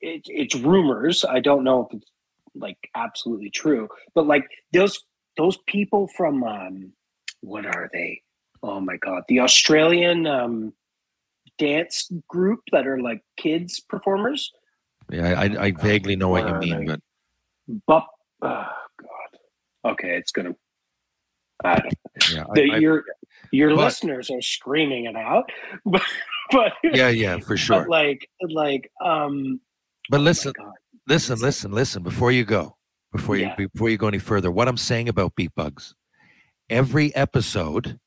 it, it's rumors. I don't know if it's like absolutely true, but like those those people from um, what are they? Oh my god, the Australian um, dance group that are like kids performers. Yeah, I, I vaguely know what you mean, but But oh god, okay, it's gonna. I don't yeah, I- the, I- your your but- listeners are screaming it out, but but yeah, yeah, for sure. but like like um. But oh listen, God. listen, listen, listen. Before you go, before you Yeah. before you go any further, what I'm saying about beat bugs, every episode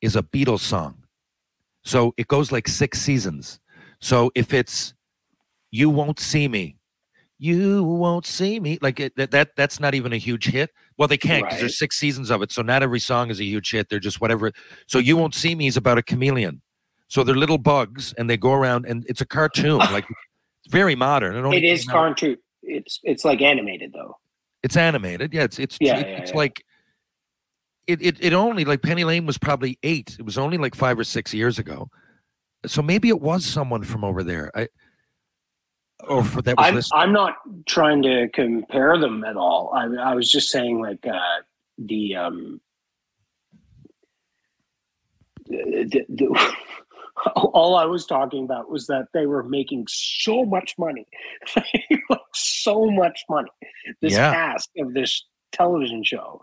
is a Beatles song, so it goes like six seasons. So if it's "You Won't See Me," "You Won't See Me," like it, that that that's not even a huge hit. Well, they can't because Right. there's six seasons of it, so not every song is a huge hit. They're just whatever. So "You Won't See Me" is about a chameleon. So they're little bugs, and they go around, and it's a cartoon. like it's very modern. It, It is cartoon. It's it's like animated though. it's animated. Yeah, it's it's Yeah, it- yeah, it's yeah. like it, it it only like Penny Lane was probably eight. It was only like five or six years ago. So maybe it was someone from over there. I or for that was I'm. I'm not trying to compare them at all. I I was just saying like uh, the um. The, the, all I was talking about was that they were making so much money, like so much money. This Yeah. cast of this television show,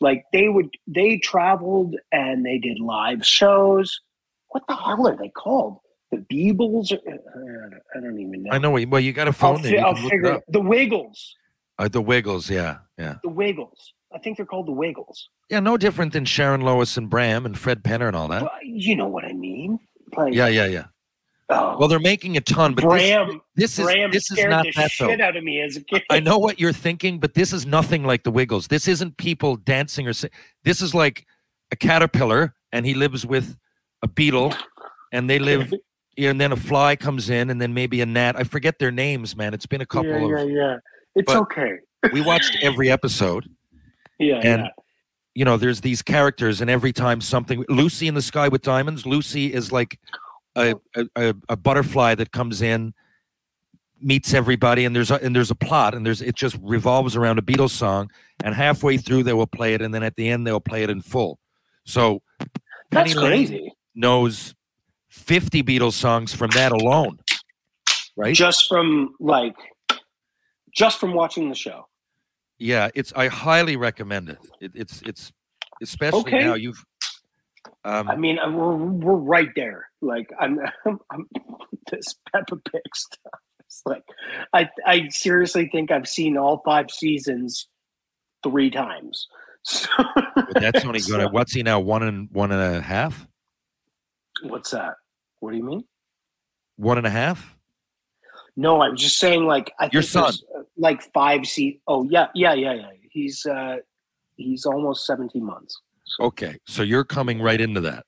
like they would, they traveled and they did live shows. What the hell are they called? The Beebles? Or, I don't even know. I know. what you- Well, you got a I'll, phone there. fi- I'll it figure up. the Wiggles. Uh, the Wiggles. Yeah, yeah, The Wiggles. I think they're called the Wiggles. yeah. No different than Sharon Lois and Bram and Fred Penner and all that. Well, you know what I mean? Like, Yeah, yeah, yeah. oh, Well, they're making a ton, but this, Bram, this is Bram this is not the that though. shit out of me as a kid. I know what you're thinking, but this is nothing like the Wiggles. This isn't people dancing or si- this is like a caterpillar, and he lives with a beetle, and they live, and then a fly comes in, and then maybe a gnat. I forget their names, man. It's been a couple yeah, yeah, of. yeah. It's okay. We watched every episode, Yeah, and yeah. you know, there's these characters, and every time something, Lucy in the Sky with Diamonds. Lucy is like a a, a, butterfly that comes in. meets everybody and there's a, and there's a plot and there's it just revolves around a Beatles song and halfway through they will play it and then at the end they'll play it in full. So That's Penny crazy. knows 50 Beatles songs from that alone. Right? Just from like, just from watching the show. Yeah, it's I highly recommend it. it it's it's especially Okay. now you've um I mean, we're we're right there. Like, I'm, I'm, I'm this Peppa Pig stuff. It's like, I I seriously think I've seen all five seasons three times. So, that's only gonna what's he now? One and one and a half? What's that? What do you mean? One and a half? No, I'm just saying. Like, I Your son. uh, like five se Oh yeah, yeah, yeah, yeah. He's uh he's almost 17 months. Okay. So you're coming right into that,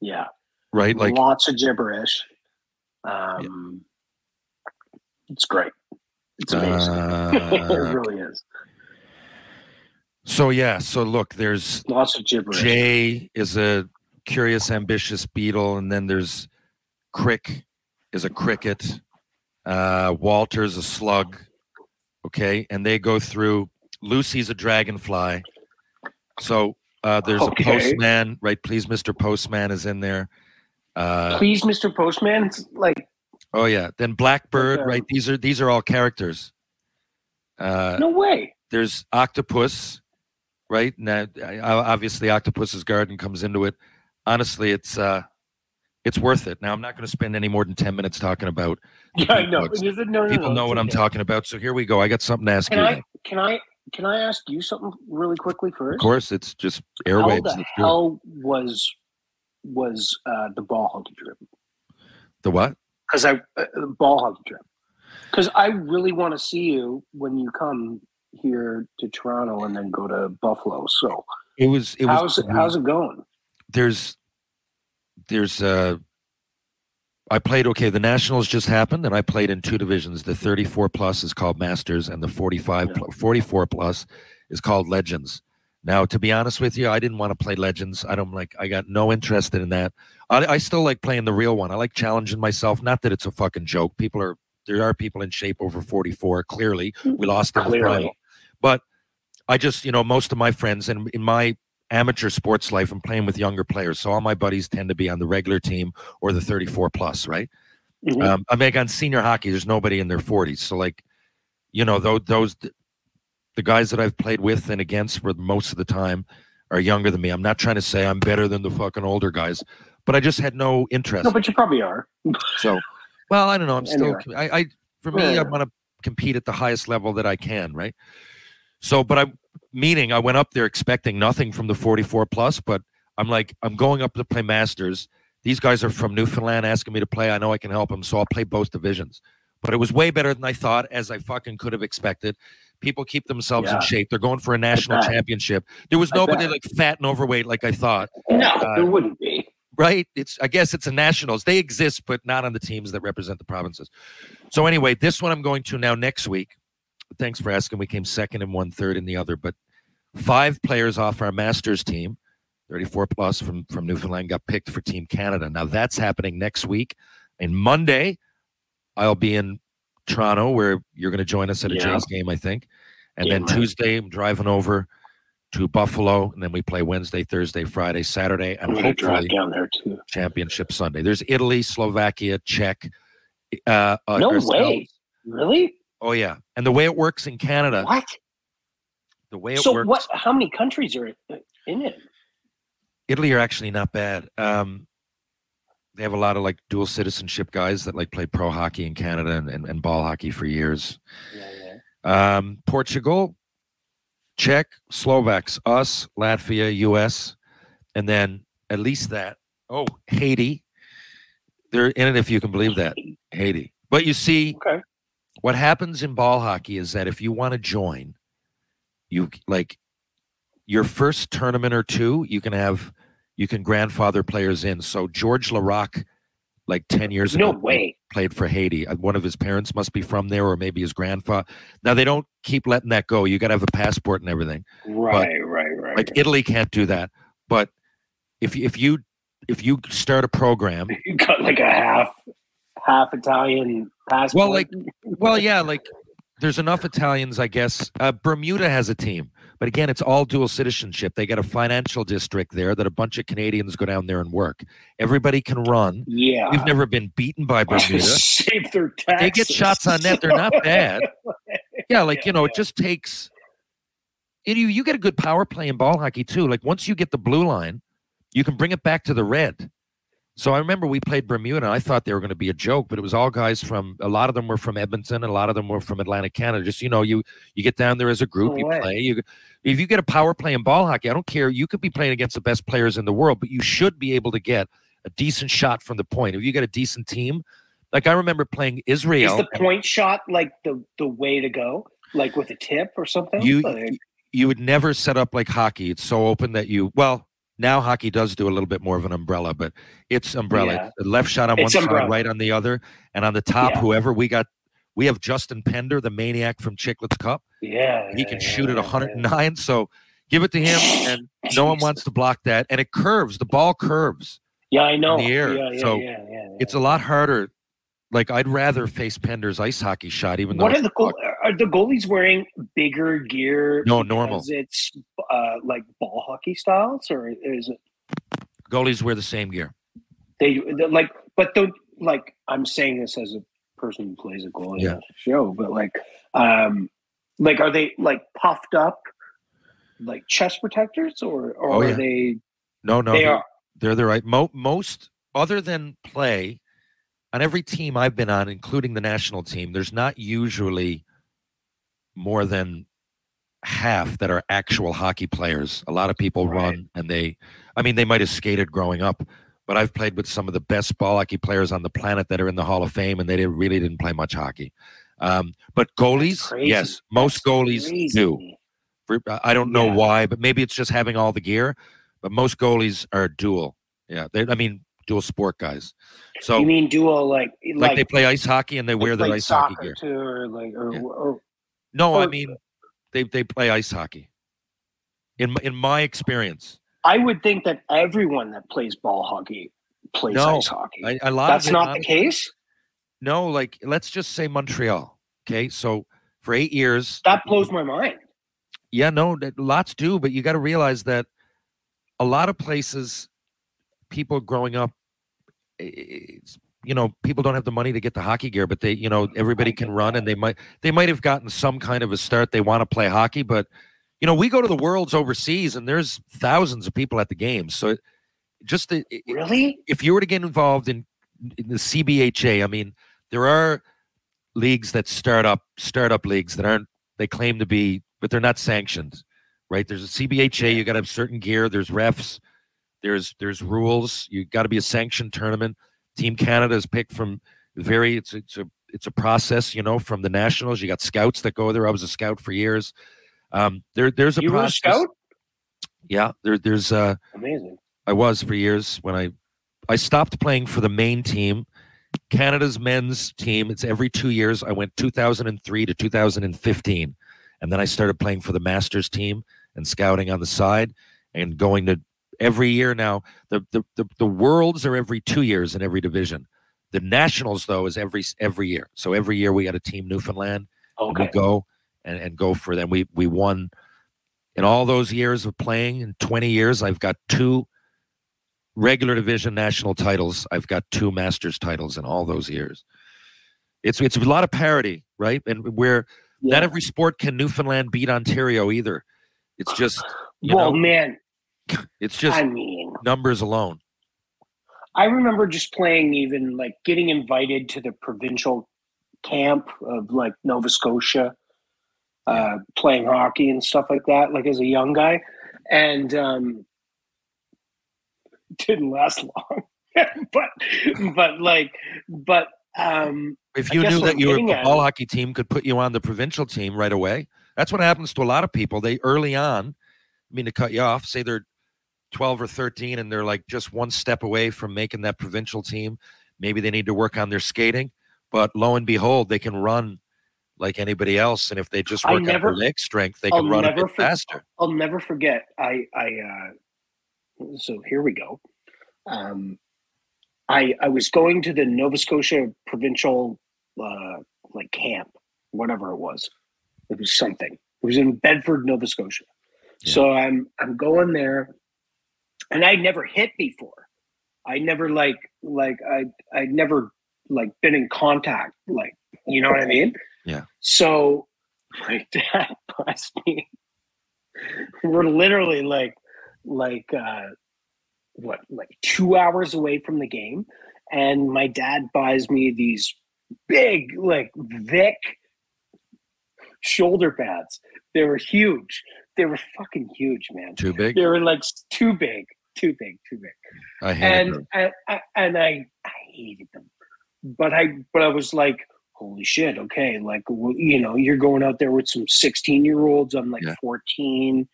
Yeah, right? Like lots of gibberish. Um, it's great. It's amazing. it uh, really is. so yeah, so look, there's Lots of gibberish. Jay is a curious, ambitious beetle, and then there's Crick is a cricket, Uh, Walter's a slug. Okay, and they go through. Lucy's a dragonfly. So uh, there's Okay. a postman, right? Please, Mr. Postman is in there. Uh, Please, Mr. Postman. It's like oh yeah. Then Blackbird, Okay. right? These are these are all characters. Uh, no way. there's octopus right now obviously octopus's garden comes into it honestly it's uh it's worth it now i'm not going to spend any more than 10 minutes talking about Yeah, I know. No, no, people no, know what i'm talking about so here we go i got something to ask Can you I? Can I? Can I ask you something really quickly first? of course it's just airwaves. How the Let's do it. hell was was uh, the ball hockey trip? the what Because I uh, ball hockey trip. Because I really want to see you when you come here to Toronto and then go to Buffalo. So it was it was it, how's it going? there's there's uh I played okay. The Nationals just happened, and I played in two divisions. The 34 plus is called Masters, and the 45 Yeah. 44 plus is called Legends. Now, to be honest with you, I didn't want to play Legends. I don't like. I got no interest in that. I, I still like playing the real one. I like challenging myself. Not that it's a fucking joke. People are there are people in shape over 44. Clearly, we lost in the Clearly. But I just, you know, most of my friends and in my amateur sports life, I'm playing with younger players. So all my buddies tend to be on the regular team or the 34 plus, right? Mhm. Um, I mean, on senior hockey, there's nobody in their 40s. So, like, you know, those, those the guys that I've played with and against for most of the time are younger than me. I'm not trying to say I'm better than the fucking older guys, but I just had no interest. no, but you probably are. So, well, I don't know. I'm still, Anyway. I, I, for me, I Yeah. want to compete at the highest level that I can, right? So, but I'm meaning I went up there expecting nothing from the 44 plus, but I'm like, I'm going up to play Masters. These guys are from Newfoundland asking me to play. I know I can help them, so I'll play both divisions. But it was way better than I thought, as I fucking could have expected. People keep themselves in shape. They're going for a national championship. There was nobody like fat and overweight like I thought No, Uh, there wouldn't be. right? It's I guess it's a nationals. They exist, but not on the teams that represent the provinces. So anyway, this one I'm going to now next week. Thanks for asking. We came second and one third in the other, but five players off our Masters team, 34 plus from from Newfoundland, got picked for Team Canada. Now that's happening next week. And Monday, I'll be in Toronto, where you're going to join us at a Yeah. Jays game, I think. And Yeah, then right. Tuesday, I'm driving over to Buffalo, and then we play Wednesday, Thursday, Friday, Saturday, and I'm hopefully down there too. championship Sunday. There's Italy, Slovakia, Czech. Uh, No way. Really? Oh yeah, and the way it works in Canada, What? the way it So works, So what? How many countries are in it? Italy are actually not bad. Um, they have a lot of like dual citizenship guys that like play pro hockey in Canada and, and, and ball hockey for years. Yeah, yeah. Um, Portugal, Czech, Slovaks, us, Latvia, U.S., and then at least that. Oh, Haiti. They're in it if you can believe that. Haiti. But you see, Okay. What happens in ball hockey is that if you want to join, you like your first tournament or two, you can have you can grandfather players in. So George Larocque, like ten years No ago, way. played for Haiti. Uh, One of his parents must be from there, or maybe his grandfather. Now they don't keep letting that go. You got to have a passport and everything. Right, right, right. Like Italy can't do that. But if if you if you start a program, you got like a half, half Italian passport. Well, like- well, yeah, like there's enough Italians, I guess. Uh, Bermuda has a team, but again, it's all dual citizenship. They got a financial district there that a bunch of Canadians go down there and work. Everybody can run. yeah, We've never been beaten by Bermuda. save their taxes. They get shots on net. They're not bad. Yeah, like you know, it just takes. and You you get a good power play in ball hockey too. Like once you get the blue line, you can bring it back to the red. So I remember we played Bermuda. And I thought they were going to be a joke, but it was all guys from. A lot of them were from Edmonton, and a lot of them were from Atlantic Canada. Just you know, you you get down there as a group, No you way. play. You if you get a power play in ball hockey, I don't care. You could be playing against the best players in the world, but you should be able to get a decent shot from the point. If you get a decent team, like I remember playing Israel. Is the point shot like the the way to go? Like with a tip or something? you Like- you would never set up like hockey. It's so open that you well now hockey does do a little bit more of an umbrella, but it's umbrella. Yeah. It's left shot on It's one umbrella. side, right on the other, and on the top, Yeah. whoever we got. We have Justin Pender, the maniac from Chiclets Cup. yeah, He can yeah, shoot at yeah, 109. So give it to him, and no one wants to block that. And it curves. The ball curves. Yeah, I know. the air, Yeah, yeah, so. It's a lot harder like I'd rather face Pender's ice hockey shot, even though What are the goal, are the goalies wearing bigger gear? No, normal. It's uh, like ball hockey styles, or is it goalies wear the same gear. they like? But the like, I'm saying this as a person who plays a goalie Yeah. on a show, but like, um, like, are they like puffed up, like chest protectors, or or Oh, are they? No, no, they they're, are. they're the right. Mo- most other than play on every team I've been on, including the national team, there's not usually more than half that are actual hockey players. A lot of people Right. run and they, I mean, they might have skated growing up, but I've played with some of the best ball hockey players on the planet that are in the Hall of Fame, and they didn't, really didn't play much hockey. Um, but goalies, yes, most That's goalies crazy. do. For- I don't know Yeah. why, but maybe it's just having all the gear. But most goalies are dual. Yeah, they, I mean dual sport guys. So you mean dual like like, they play ice hockey and they wear their like ice hockey gear. too, or like or, Yeah. or No, I mean they they play ice hockey. In my- in my experience, I would think that everyone that plays ball hockey plays No, ice hockey. I, a lot That's of it, not the case. No, like let's just say Montreal. Okay, so for eight years, That blows my mind. Yeah, no, that- lots do, but you got to realize that a lot of places, people growing up, it's, you know, people don't have the money to get the hockey gear, but they, you know, everybody can run, and they might they might have gotten some kind of a start. They want to play hockey, but you know, we go to the worlds overseas, and there's thousands of people at the games. So, just the, Really? if you were to get involved in, in the CBHA, I mean, there are leagues that start up startup leagues that aren't they claim to be, but they're not sanctioned, right? There's a CBHA, you got to have certain gear. There's refs, there's there's rules. You got to be a sanctioned tournament. Team Canada is picked from very. It's it's a it's a process, you know, from the nationals. You got scouts that go there. I was a scout for years. Um, there there's a You were a scout? Yeah, there there's uh Amazing. I was for years when I I stopped playing for the main team, Canada's men's team. It's every two years. I went 2003 to 2015, and then I started playing for the Masters team and scouting on the side and going to every year now. The the the, the worlds are every two years in every division. The nationals though is every every year. So every year we got a team Newfoundland. and Okay. We go and, and go for them. We we won in all those years of playing. In 20 years, I've got two regular division national titles. I've got two masters titles in all those years. It's it's a lot of parity, right? And where not every sport can Newfoundland beat Ontario either. It's just well, know, man, it's just I mean, numbers alone. I remember just playing, even like getting invited to the provincial camp of like Nova Scotia, uh, playing hockey and stuff like that, like as a young guy, and um, didn't last long. but but like but um, If you knew that I'm you were getting a at ball hockey team could put you on the provincial team right away. That's what happens to a lot of people. They early on, I mean to cut you off, say they're 12 or 13 and they're like just one step away from making that provincial team. Maybe they need to work on their skating, but lo and behold, they can run like anybody else. And if they just work on their leg strength, they I'll can run a bit for- faster. I'll never forget. I I uh, so here we go. Um, I I was going to the Nova Scotia provincial uh, like camp, whatever it was. It was something. It was in Bedford, Nova Scotia. So I'm I'm going there, and I'd never hit before. I never like like I I never like been in contact like you know what I mean. Yeah. So my dad buys me. We're literally like like uh what like two hours away from the game, and my dad buys me these big like Vic shoulder pads. They were huge. They were fucking huge, man. Too big? They were like too big, too big, too big. I hate it. And and, I- and I I hated them, but I but I was like, holy shit, okay, like you know, you're going out there with some 16 year olds. I'm like Yeah. 14.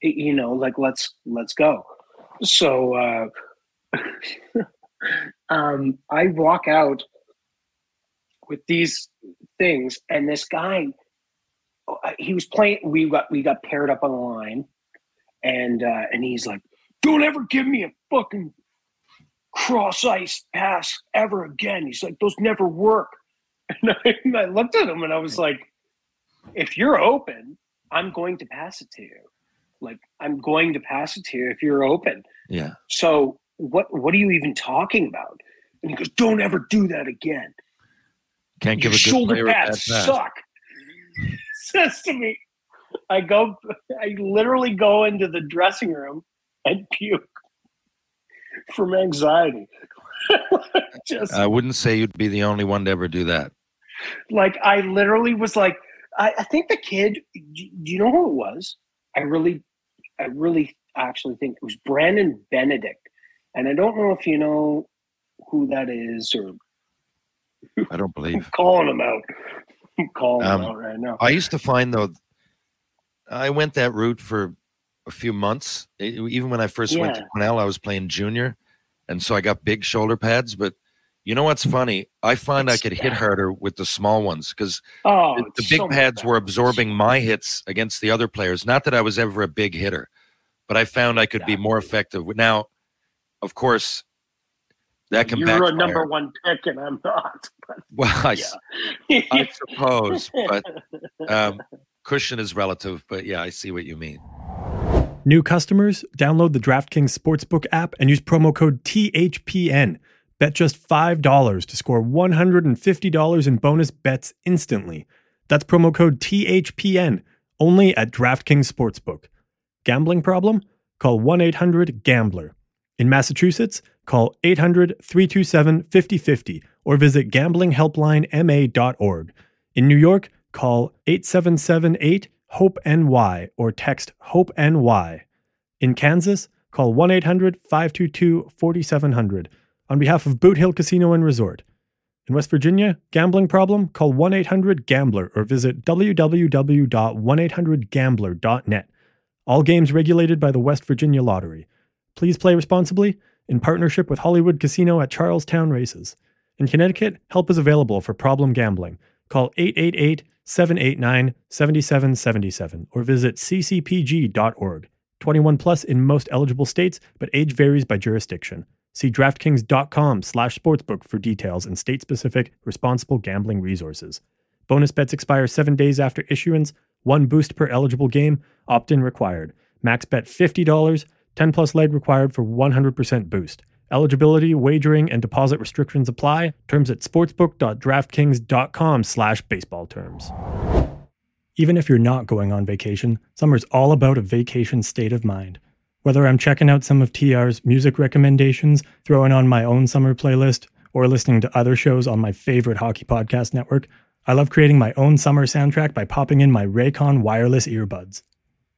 You know, like let's let's go. So uh, um, I walk out with these things, and this guy, oh, he was playing. We got we got paired up on the line, and uh, and he's like, "Don't ever give me a fucking cross ice pass ever again. He's like, those never work. And I, and I looked at him and I was like, if you're open, I'm going to pass it to you. Like I'm going to pass it to you if you're open. Yeah. So what what are you even talking about? And he goes, Don't ever do that again. Can't Your give a good shoulder player a bad pads pass. suck. Says to me. I go I literally go into the dressing room and puke from anxiety. Just I wouldn't say you'd be the only one to ever do that. like I literally was like, I, I think the kid. Do do you know who it was? I really, I really actually think it was Brandon Benedict, and I don't know if you know who that is or I don't believe. I'm calling him out. I'm calling Um, him out right now. I used to find though, I went that route for a few months. E- Even when I first went to Cornell, I was playing junior, and so I got big shoulder pads. But you know what's funny? I find I It's could hit harder with the small ones because oh, the, the big so pads were absorbing my hits against the other players. Not that I was ever a big hitter, but I found I could be more effective. Now, of course, that can You're backfire. a number one pick, and I'm not. But Well, I suppose, but but um, cushion is relative. But yeah, I see what you mean. New customers, download the DraftKings Sportsbook app and use promo code THPN. Bet just $5 to score $150 in bonus bets instantly. That's promo code THPN only at DraftKings Sportsbook. Gambling problem? Call 1 800 Gambler. In Massachusetts, call 800 327 5050 or visit gamblinghelplinema.org. In New York, call 8778 HOPE NY or text HOPE NY. In Kansas, call 1 800 522 4700 on behalf of Boot Hill Casino and Resort. In West Virginia, gambling problem? Call 1 800 Gambler or visit www.1800Gambler.net. All games regulated by the West Virginia Lottery. Please play responsibly in partnership with Hollywood Casino at Charlestown Races. In Connecticut, help is available for problem gambling. Call 888 789 7777 or visit ccpg.org. 21 plus in most eligible states, but age varies by jurisdiction. See DraftKings.com slash sportsbook for details and state-specific responsible gambling resources. Bonus bets expire seven days after issuance. One boost per eligible game. Opt-in required. Max bet $50. 10 plus leg required for 100% boost. Eligibility, wagering, and deposit restrictions apply. Terms at sportsbook.draftkings.com slash baseball terms. Even if you're not going on vacation, summer's all about a vacation state of mind. Whether I'm checking out some of TR's music recommendations, throwing on my own summer playlist, or listening to other shows on my favorite hockey podcast network, I love creating my own summer soundtrack by popping in my Raycon wireless earbuds.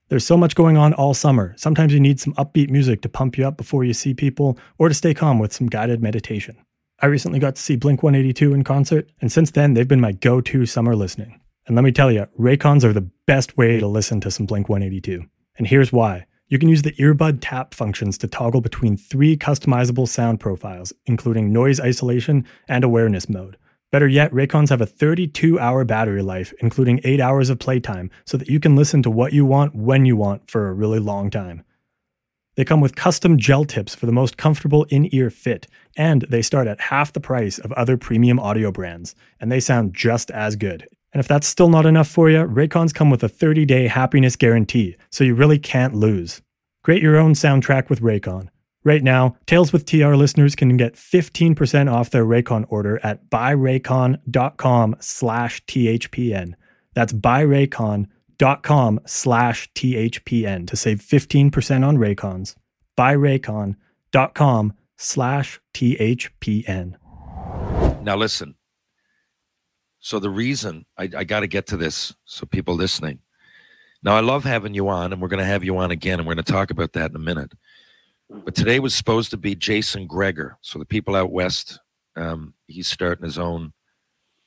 There's so much going on all summer. Sometimes you need some upbeat music to pump you up before you see people or to stay calm with some guided meditation. I recently got to see Blink 182 in concert, and since then, they've been my go to summer listening. And let me tell you, Raycons are the best way to listen to some Blink 182. And here's why. You can use the earbud tap functions to toggle between three customizable sound profiles, including noise isolation and awareness mode. Better yet, Raycons have a 32 hour battery life, including 8 hours of playtime, so that you can listen to what you want when you want for a really long time. They come with custom gel tips for the most comfortable in ear fit, and they start at half the price of other premium audio brands, and they sound just as good. And if that's still not enough for you, Raycons come with a 30 day happiness guarantee, so you really can't lose. Create your own soundtrack with Raycon. Right now, Tales with TR listeners can get 15% off their Raycon order at buyraycon.com slash THPN. That's buyraycon.com slash THPN to save 15% on Raycons. buyraycon.com slash THPN. Now listen. So the reason I, I got to get to this, so people listening. Now I love having you on, and we're going to have you on again, and we're going to talk about that in a minute. But today was supposed to be Jason Gregor. So the people out west, um, he's starting his own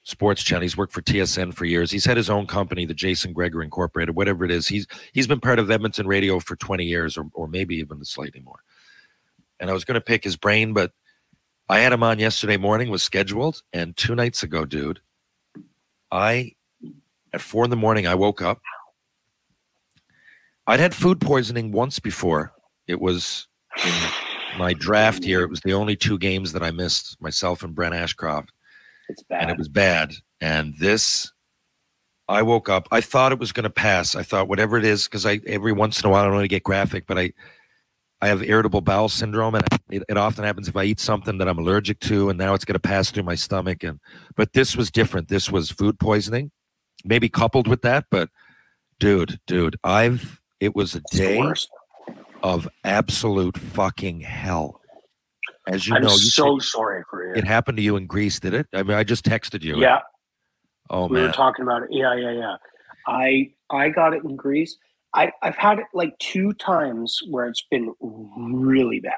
sports channel. He's worked for TSN for years. He's had his own company, the Jason Gregor Incorporated, whatever it is. He's he's been part of Edmonton Radio for 20 years, or or maybe even slightly more. And I was going to pick his brain, but I had him on yesterday morning, was scheduled, and two nights ago, dude, I at four in the morning I woke up. I'd had food poisoning once before. It was in my draft here, it was the only two games that I missed, myself and Brent Ashcroft, It's bad. and it was bad. And this, I woke up. I thought it was going to pass. I thought whatever it is, because I every once in a while I don't want to get graphic, but I, I have irritable bowel syndrome, and it, it often happens if I eat something that I'm allergic to, and now it's going to pass through my stomach. And but this was different. This was food poisoning, maybe coupled with that. But dude, dude, I've it was a It's day. Of absolute fucking hell. As you I'm know, you so said sorry for you. it happened to you in Greece, did it? I mean, I just texted you. yeah, Oh we were talking about it. Yeah, yeah, yeah. I I got it in Greece. I I've had it like two times where it's been really bad.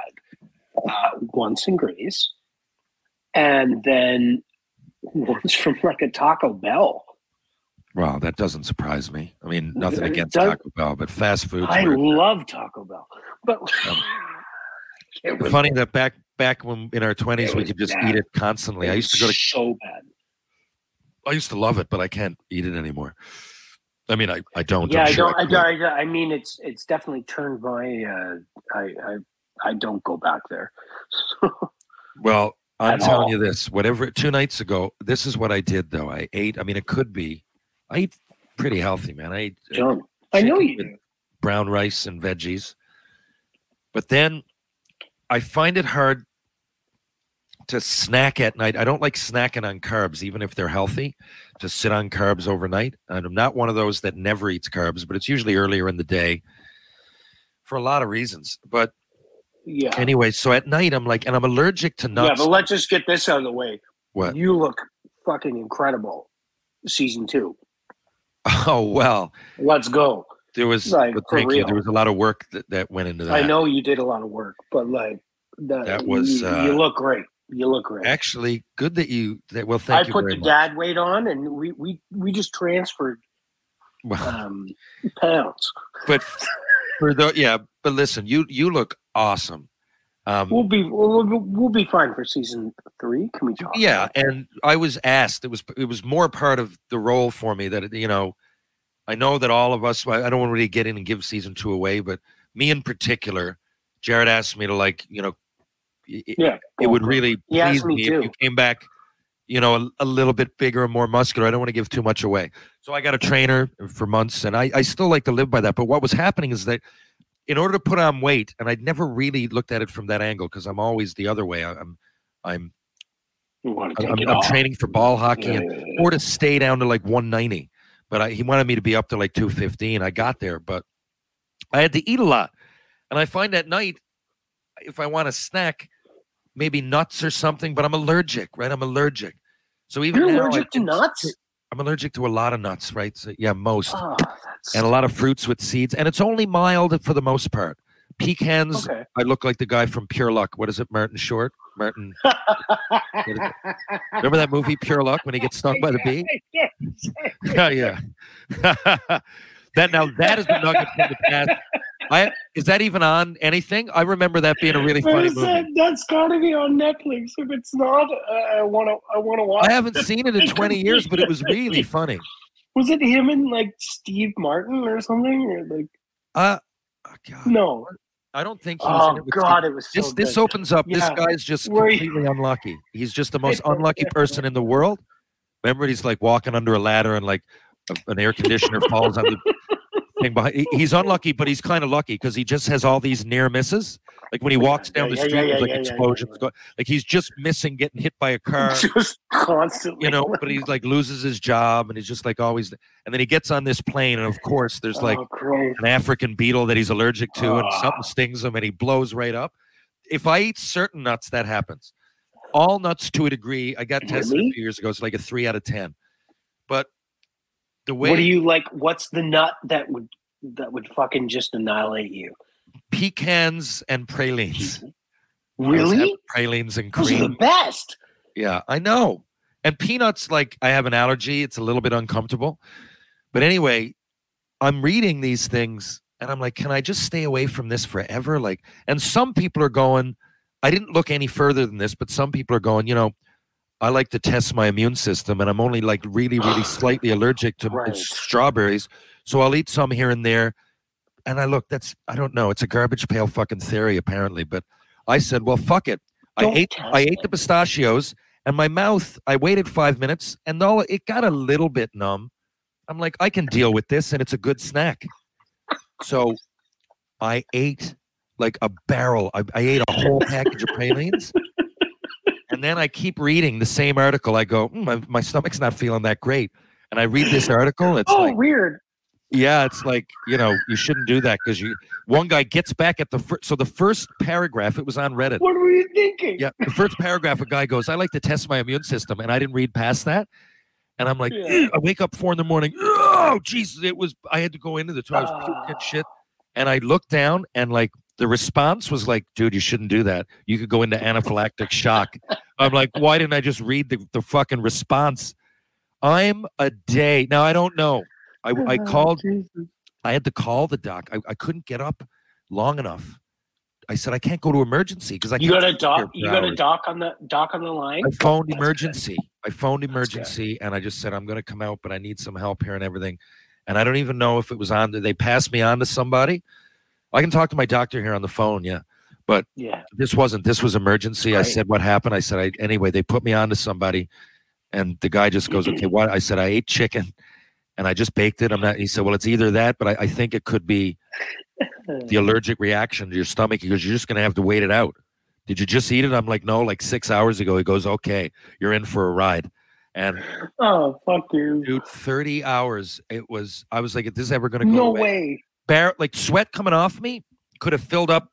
Uh, once in Greece, and then once from like a Taco Bell. Well, that doesn't surprise me. I mean, nothing against does- Taco Bell, but fast food. I love Taco Bell, but it was funny that back back when in our twenties we could just bad. eat it constantly. I used to go to. so bad. I used to love it, but I can't eat it anymore. I mean, I, I don't. yeah, I'm I sure don't. I, don't- I, I mean, it's it's definitely turned my. Uh, I, I I don't go back there. Well, I'm At telling all. you this. Whatever. Two nights ago, this is what I did. Though I ate. I mean, it could be. I eat pretty healthy, man. I ate uh, John, I know you brown rice and veggies. But then I find it hard to snack at night. I don't like snacking on carbs, even if they're healthy, to sit on carbs overnight. And I'm not one of those that never eats carbs, but it's usually earlier in the day for a lot of reasons. But Yeah. anyway, so at night I'm like, and I'm allergic to nuts. Yeah, but let's just get this out of the way. what? You look fucking incredible. Season two. Oh well, Let's go. there was. Like, thank you. There was a lot of work that, that went into that. I know you did a lot of work, but like that, That was, you, uh, you look great. You look great. Actually, good that you. That, well, thank I you I put the much. dad weight on, and we we we just transferred Well, um, pounds. but for the yeah, but listen, you you look awesome. Um, We'll be we'll, we'll, be fine for season three. Can we talk? yeah, and I was asked. It was it was more part of the role for me that you know. I know that all of us. I I don't want to really get in and give season two away, but me in particular, Jared asked me to like you know. It, yeah, it would really He please me me, if you came back, you know, a, a little bit bigger and more muscular. I don't want to give too much away. So I got a trainer for months, and I, I still like to live by that. But what was happening is that in order to put on weight, and I'd never really looked at it from that angle because I'm always the other way. I- I'm I'm You want to I'm, I'm training for ball hockey Yeah, and yeah, yeah. or to stay down to like 190. But I, he wanted me to be up to like 215. I got there, but I had to eat a lot. And I find at night, if I want a snack, maybe nuts or something, but I'm allergic, right? I'm allergic. So even You're now, I allergic to nuts? I'm allergic to a lot of nuts, right? So, yeah, most. Oh, and a lot of fruits with seeds. And it's only mild for the most part. Pecans, okay. I look like the guy from Pure Luck. What is it, Martin Short? Martin. Remember that movie Pure Luck when he gets stung by the bee? yeah, yeah. that now that is the nugget from the past. I is that even on anything? I remember that being a really funny Where's that? movie. That's got to be on Netflix. If it's not, I want to. I want to watch. I haven't it. seen it in 20 years, but it was really funny. Was it him and like Steve Martin or something? Or like Uh, oh, God, no? I don't think he was in Oh it with God, Steve- it was so This this opens up. This guy's just Where you- completely unlucky. He's just the most unlucky person in the world. Remember, he's like walking under a ladder and like an air conditioner falls on the thing behind. He's unlucky, but he's kind of lucky because he just has all these near misses. Like when he walks Yeah, down the street, yeah, yeah, like yeah, yeah, explosions. yeah. go- Like he's just missing getting hit by a car. Just constantly. You know, but he's like loses his job and he's just like always. And then he gets on this plane, and of course, there's like oh, an African beetle that he's allergic to, and Ah. something stings him, and he blows right up. If I eat certain nuts, that happens. All nuts to a degree. I got tested a few years ago. It's like a three out of ten. But the way What do you like? What's the nut that would that would fucking just annihilate you? pecans and pralines. I always have Really? Pralines and Those are the best. Yeah, I know. And peanuts, like I have an allergy. It's a little bit uncomfortable. But anyway, I'm reading these things and I'm like, can I just stay away from this forever? Like, and some people are going, I didn't look any further than this, but some people are going, you know, I like to test my immune system and I'm only like really, really slightly allergic to Right. strawberries. So I'll eat some here and there. And I look, that's, I don't know, it's a garbage pail fucking theory, apparently, but I said, "Well, fuck it." I ate I ate the pistachios, and my mouth. I waited five minutes, and though it got a little bit numb, I'm like, I can deal with this, and it's a good snack. So, I ate like a barrel. I, I ate a whole package of pralines. And then I keep reading the same article. I go, "Hmm, my, my stomach's not feeling that great. And I read this article. It's oh, like, weird. yeah, it's like you know you shouldn't do that because you. One guy gets back at the first. So the first paragraph, it was on Reddit. What were you thinking? Yeah, the first paragraph, a guy goes, "I like to test my immune system," and I didn't read past that. And I'm like, Yeah. I wake up four in the morning. Oh, Jesus! It was. I had to go into the toilet. Puking shit. And I looked down, and like the response was like, "Dude, you shouldn't do that. You could go into anaphylactic shock." I'm like, why didn't I just read the, the fucking response? I'm a day now. I don't know. I I Oh, called. I had to call the doc. I, I couldn't get up long enough. I said I can't go to emergency because I You can't got a doc. You got a doc on the doc on the line. I phoned That's good. emergency. I phoned emergency and I just said I'm going to come out, but I need some help here and everything. And I don't even know if it was on. They passed me on to somebody. I can talk to my doctor here on the phone. Yeah, but Yeah. this wasn't. This was emergency. I said what happened. I said I anyway. They put me on to somebody, and the guy just goes, "Okay, what?" I said I ate chicken, and I just baked it. I'm not. He said, "Well, it's either that, but I, I think it could be the allergic reaction to your stomach because you're just going to have to wait it out." Did you just eat it? I'm like, no, like six hours ago. He goes, okay, you're in for a ride. And Oh fuck you! dude, 30 hours. It was, I was like, if this is ever going to go No away. way. Bar- like sweat coming off me could have filled up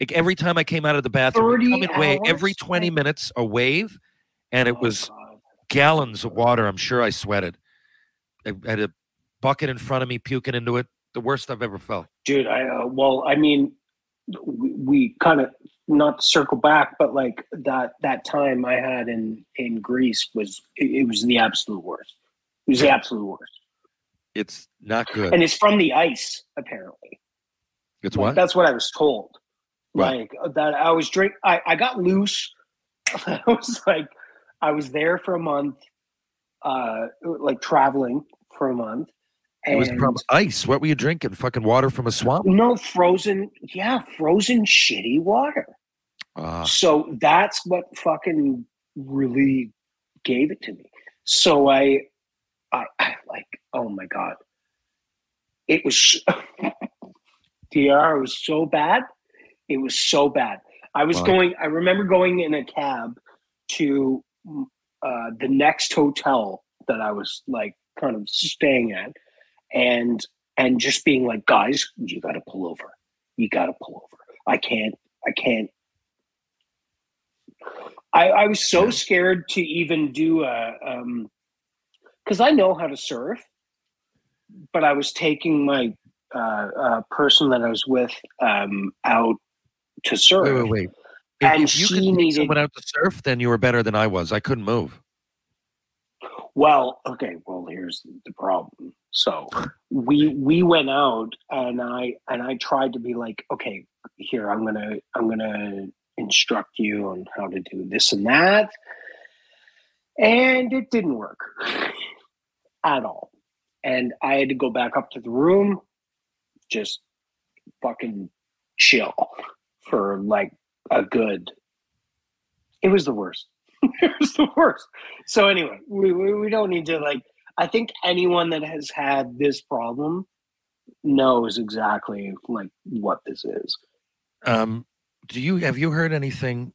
like every time I came out of the bathroom. it'd 30 come in wa- every 20 minutes, a wave. And it Oh, was God. gallons of water. I'm sure I sweated. I had a bucket in front of me, puking into it. The worst I've ever felt. dude. I uh, well, I mean, we, we kind of not circle back, but like that that time I had in in Greece was it, it was the absolute worst. It was the absolute worst, It's not good. and it's from the ice apparently. it's what? That's what I was told. Right. Like uh, that, I was drink. I, I got loose. I was like, I was there for a month, uh, like traveling for a month. It was from ice. What were you drinking? Fucking water from a swamp? no frozen. Yeah, frozen shitty water. Ah, So that's what fucking really gave it to me. So I, I, I like, oh my god, it was. Dr. Was so bad. It was so bad. I was Wow. going. I remember going in a cab to uh, the next hotel that I was like kind of staying at, and and just being like, guys, you got to pull over. You got to pull over. I can't. I can't. I, I was so scared to even do a um because I know how to surf, but I was taking my uh, uh person that I was with um out to surf. wait, wait, wait. If, And if you she could needed- someone out to surf, then you were better than I was. I couldn't move. Well, okay, well here's the problem. So we we went out and I and I tried to be like, okay, here I'm gonna I'm gonna instruct you on how to do this and that. And it didn't work at all. And I had to go back up to the room, just fucking chill for like a good it was the worst. it was the worst. So anyway, we, we we don't need to like. I think anyone that has had this problem knows exactly like what this is. Um, do you have you heard anything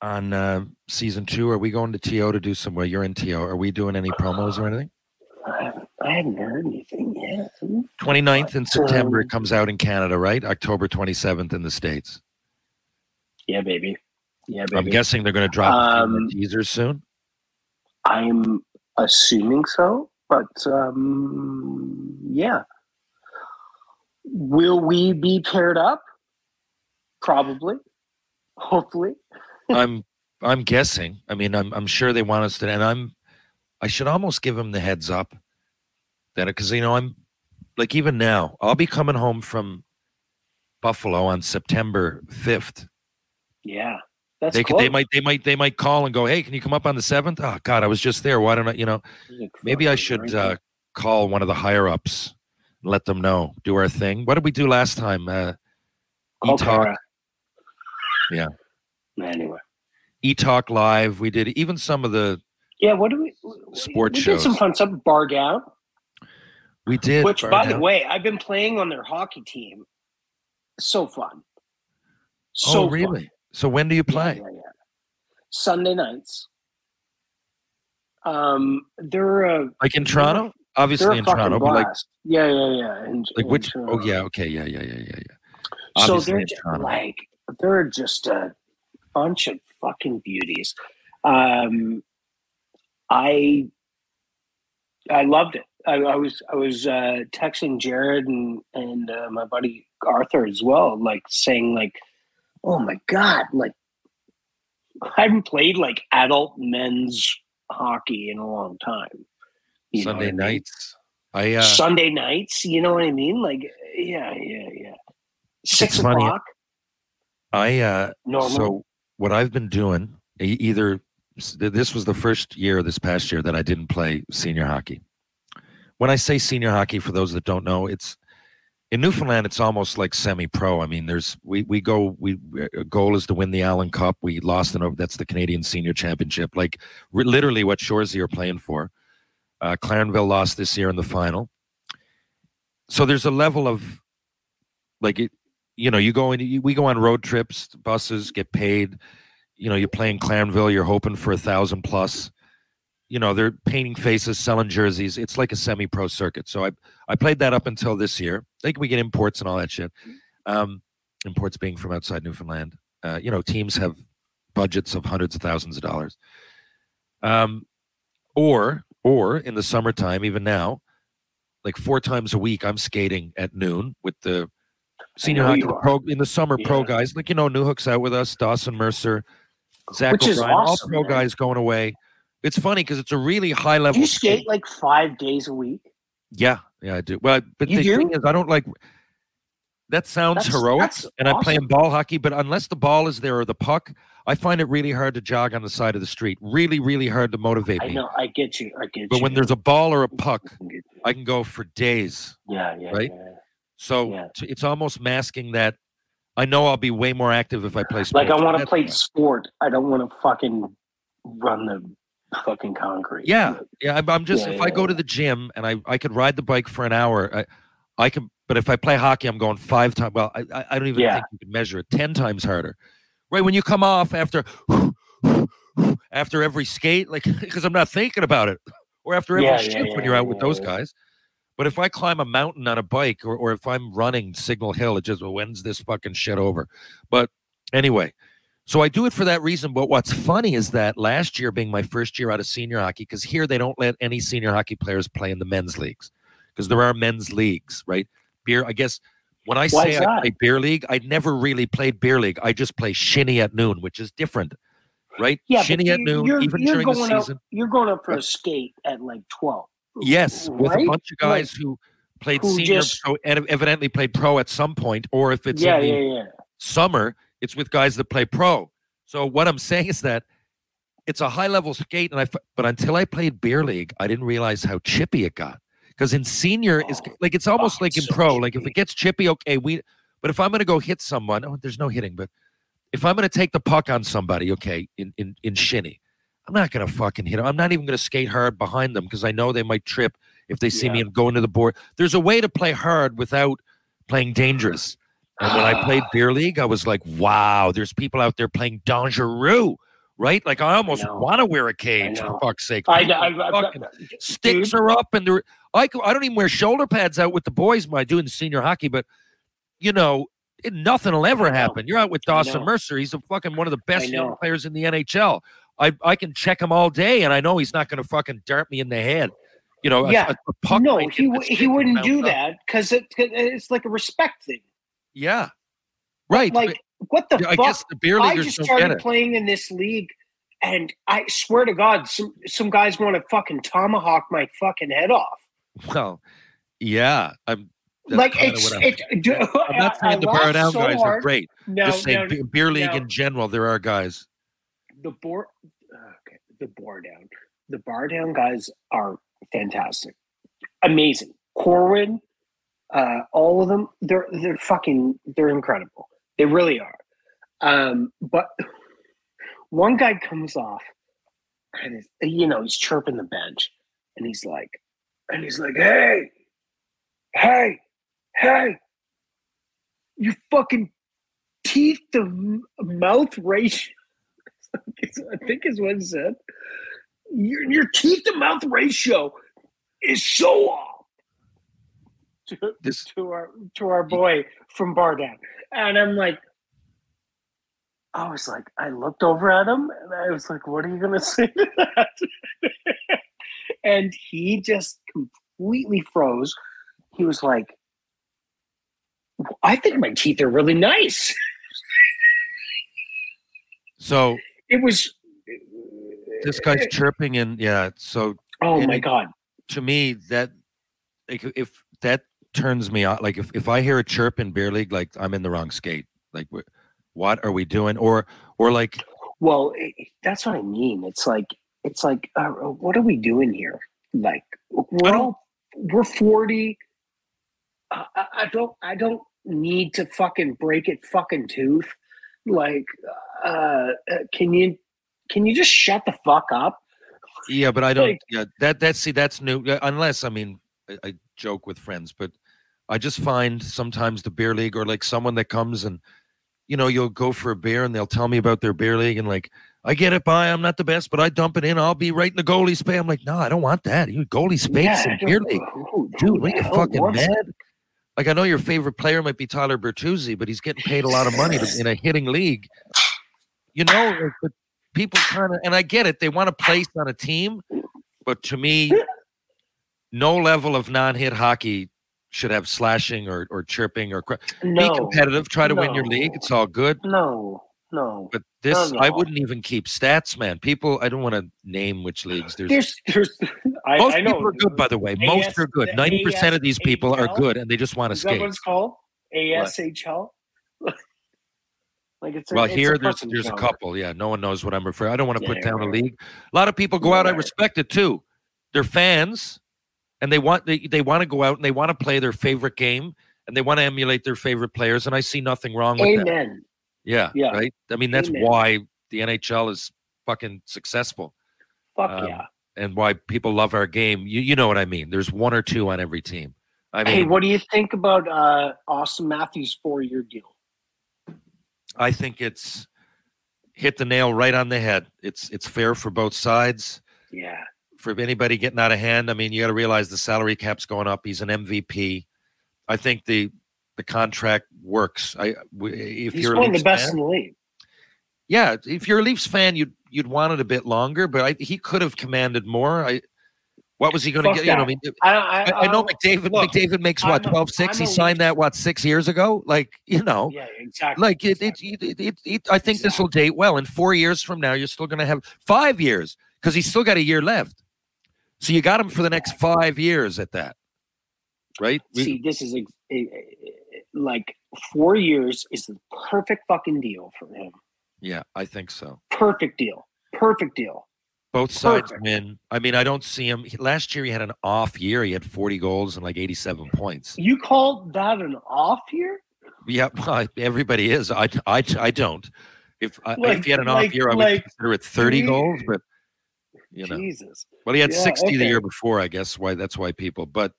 on uh, season two? Are we going to TO to do some? Well, you're in TO. Are we doing any promos or anything? I haven't, I haven't heard anything yet. 29th in September it Um, comes out in Canada, right? October 27th in the States. Yeah, baby. Yeah, baby. I'm guessing they're going to drop a few more Um, teasers soon. I'm assuming so, but um, yeah. Will we be paired up? Probably. Hopefully. I'm I'm guessing. I mean, I'm I'm sure they want us to, and I'm I should almost give them the heads up that because you know I'm like even now I'll be coming home from Buffalo on September 5th. Yeah. That's they could, they might they might they might call and go, hey, can you come up on the seventh? Oh God, I was just there. Why don't I? You know, maybe I should uh, call one of the higher ups and let them know. Do our thing. What did we do last time? Uh, Call. Tara. Yeah. Anyway, E Talk Live. We did even some of the yeah. What do we? Sport we shows. did some fun stuff. Bardown, we did. which, by the way, I've been playing on their hockey team. So fun. So oh fun. really? So when do you play? Yeah, yeah, yeah. Sunday nights. Um, they're uh, Like in Toronto? Obviously in Toronto, but like yeah, yeah, yeah. In, like in which? Oh yeah, okay, yeah, yeah, yeah, yeah, yeah. So they're just, Toronto. like they're just a bunch of fucking beauties. Um, I I loved it. I, I was I was uh, texting Jared and and uh, my buddy Arthur as well, like saying like, "Oh my god!" Like I haven't played like adult men's hockey in a long time. You Sunday I mean? nights. I uh, Sunday nights. You know what I mean? Like yeah, yeah, yeah. Six funny. o'clock. I uh Normal. so what I've been doing either this was the first year this past year that I didn't play senior hockey. When I say senior hockey for those that don't know, it's in Newfoundland it's almost like semi-pro. I mean, there's we we go we goal is to win the Allen Cup. We lost over that's the Canadian Senior Championship. Like re- literally what Shoresy are playing for. Uh Clarenville lost this year in the final. So there's a level of like it you know, you go in, we go on road trips, buses get paid. You know, you're playing Clarenville, you're hoping for a thousand plus. You know, they're painting faces, selling jerseys. It's like a semi-pro circuit. So I I played that up until this year. Think we get imports and all that shit. Um, imports being from outside Newfoundland. Uh, you know, teams have budgets of hundreds of thousands of dollars. Um, or or in the summertime, even now, like four times a week, I'm skating at noon with the senior hockey you the are. pro in the summer pro guys like you know new hooks out with us dawson mercer zach Which is o'brien awesome, all pro man. guys going away it's funny because it's a really high level Do you skate. skate like five days a week? yeah yeah i do well but You the do? thing is i don't like that sounds That's- heroic that's and I play in ball hockey but unless the ball is there or the puck i find it really hard to jog on the side of the street really really hard to motivate I me know. I get you. I get but you. when there's a ball or a puck I i can go for days yeah, yeah, right? yeah. so Yeah. it's almost masking that i know i'll be way more active if i play sports Like I want to play sport. I don't want to fucking run the fucking concrete. Yeah, yeah. I'm, I'm just Yeah, if yeah, I go yeah. to the gym and I I could ride the bike for an hour, I I can. But if I play hockey, I'm going five times. Well, I I- don't even think you can measure it. Ten times harder, right? When you come off after after every skate, like because I'm not thinking about it, or after every yeah, when you're out with those guys. But if I climb a mountain on a bike, or or if I'm running Signal Hill, it just when's this fucking shit over? But anyway, so I do it for that reason. But what's funny is that last year being my first year out of senior hockey, because here they don't let any senior hockey players play in the men's leagues, because there are men's leagues, right? Beer, I guess. When I Why say I play beer league, I never really played beer league. I just play shinny at noon, which is different, right? Yeah, shinny at noon, you're, even you're during the season. you're going up for a skate at like twelve. Yes, with a bunch of guys who played who senior, just- so ev- evidently played pro at some point, or if it's yeah, the yeah, yeah. summer, it's with guys that play pro. So what I'm saying is that it's a high level skate, and I but until I played beer league, I didn't realize how chippy it got. Because in senior, it's Oh, like it's almost oh, like in so pro. Like if it gets chippy, okay, we. But if I'm going to go hit someone, oh, there's no hitting. But if I'm going to take the puck on somebody, okay, in in in shinny, I'm not going to fucking hit them. I'm not even going to skate hard behind them because I know they might trip if they see me Yeah. and go into the board. There's a way to play hard without playing dangerous. And when I played ah. beer league, I was like, wow, there's people out there playing dangereux, right? Like I almost want to wear a cage for fuck's sake. I, I, I, I- sticks dude, are up and they're I, I don't even wear shoulder pads out with the boys when I do in senior hockey, but you know, it, nothing will ever happen. You're out with Dawson. Mercer. He's a fucking one of the best players in the NHL. I, I can check him all day and I know he's not going to fucking dart me in the head. You know, Yeah. a, a puck no, he he wouldn't do up. that because it, it's like a respect thing. Yeah. Right. Like what the but I fuck? guess the beer I leaguers just don't get started playing in this league, and I swear to God, some some guys want to fucking tomahawk my fucking head off. Well, yeah. I'm like it's do- I'm not I- I saying the Bardown so guys are great. No, Just saying no, beer league no. in general, there are guys. the board okay the Bardown the Bardown guys are fantastic amazing corwin uh all of them they're they're fucking they're incredible they really are Um, but one guy comes off, and is, you know he's chirping the bench, and he's like, and he's like, "Hey, hey, hey, you fucking teeth to mouth ratio." I think is what he said. Your, your teeth to mouth ratio is so off to, This- to our to our boy from Bardown, and I'm like, I was like, I looked over at him, and I was like, "What are you gonna say to that?" and he just completely froze. He was like, "I think my teeth are really nice." So It was. this guy's eh, chirping and yeah. So Oh my it- god! to me that if that turns me out like if, if i hear a chirp in beer league like i'm in the wrong skate like what are we doing or or like Well, it, that's what I mean. It's like it's like, uh, what are we doing here? Like we're all we're forty. I, I I don't I don't need to fucking break it fucking tooth. Like, uh, uh, can you can you just shut the fuck up? yeah but i don't Like- yeah that that's see that's new unless i mean I, I joke with friends but i just find sometimes the beer league or like someone that comes and you know you'll go for a beer and they'll tell me about their beer league and like i get it by i'm not the best but i dump it in i'll be right in the goalie space i'm like no i don't want that you goalie space Yeah, I beer league dude, what are you fucking mad? Like I know your favorite player might be Tyler Bertuzzi, but he's getting paid a lot of money to, in a hitting league. You know, like, but people kind of, and I get it, they want to place on a team, but to me, no level of non-hit hockey should have slashing or, or chirping or cr- be competitive. Try to win your league; it's all good. no, no. But this, No, I wouldn't even keep stats, man. People, I don't want to name which leagues. There's There's there's I, most I know. people are good, by the way. Most are good. Ninety percent of these people are good, and they just want to that skate. what it's called? ASHL. like it's a, Well, here there's there's a couple. Yeah, no one knows what I'm referring. I don't want to put Yeah, down a league. A lot of people go out. I respect it too. They're fans, and they want they, they want to go out and they want to play their favorite game, and they want to emulate their favorite players. And I see nothing wrong with that. Amen. Yeah, Yeah. right. I mean, that's Amen. why the NHL is fucking successful, Fuck Um, yeah. and why people love our game. You you know what I mean? There's one or two on every team. I mean, hey, what do you think about uh, Austin Matthews' four-year deal? I think it's hit the nail right on the head. It's it's fair for both sides. Yeah. For anybody getting out of hand. I mean, you got to realize the salary cap's going up. He's an MVP. I think the the contract works. I if He's you're a one of the best fan- in the league. yeah, if you're a Leafs fan, you'd you'd want it a bit longer, but I, he could have commanded more. I what was he going to get? You know, I mean, I, I, I, I know McDavid. look, McDavid makes what I'm a- 12 6 He signed that what six years ago. Like you know, Yeah, exactly. like it, it, exactly. it, it, it, I think this will date well. In four years from now, you're still going to have five years because he's still got a year left. So you got him for the next five years at that, right? See, this is eh, eh, eh, like four years is the perfect fucking deal for him. yeah, I think so. Perfect deal. Perfect deal. Both sides Perfect. win. I mean, I don't see him. Last year, he had an off year. He had 40 goals and like 87 points. You called that an off year? Yeah, well, everybody is. I, I, I don't. If Like- if he had an off year, I would like consider it 30 three- goals. But you know, Jesus. well, he had Yeah, 60 the year before. I guess why that's why people. But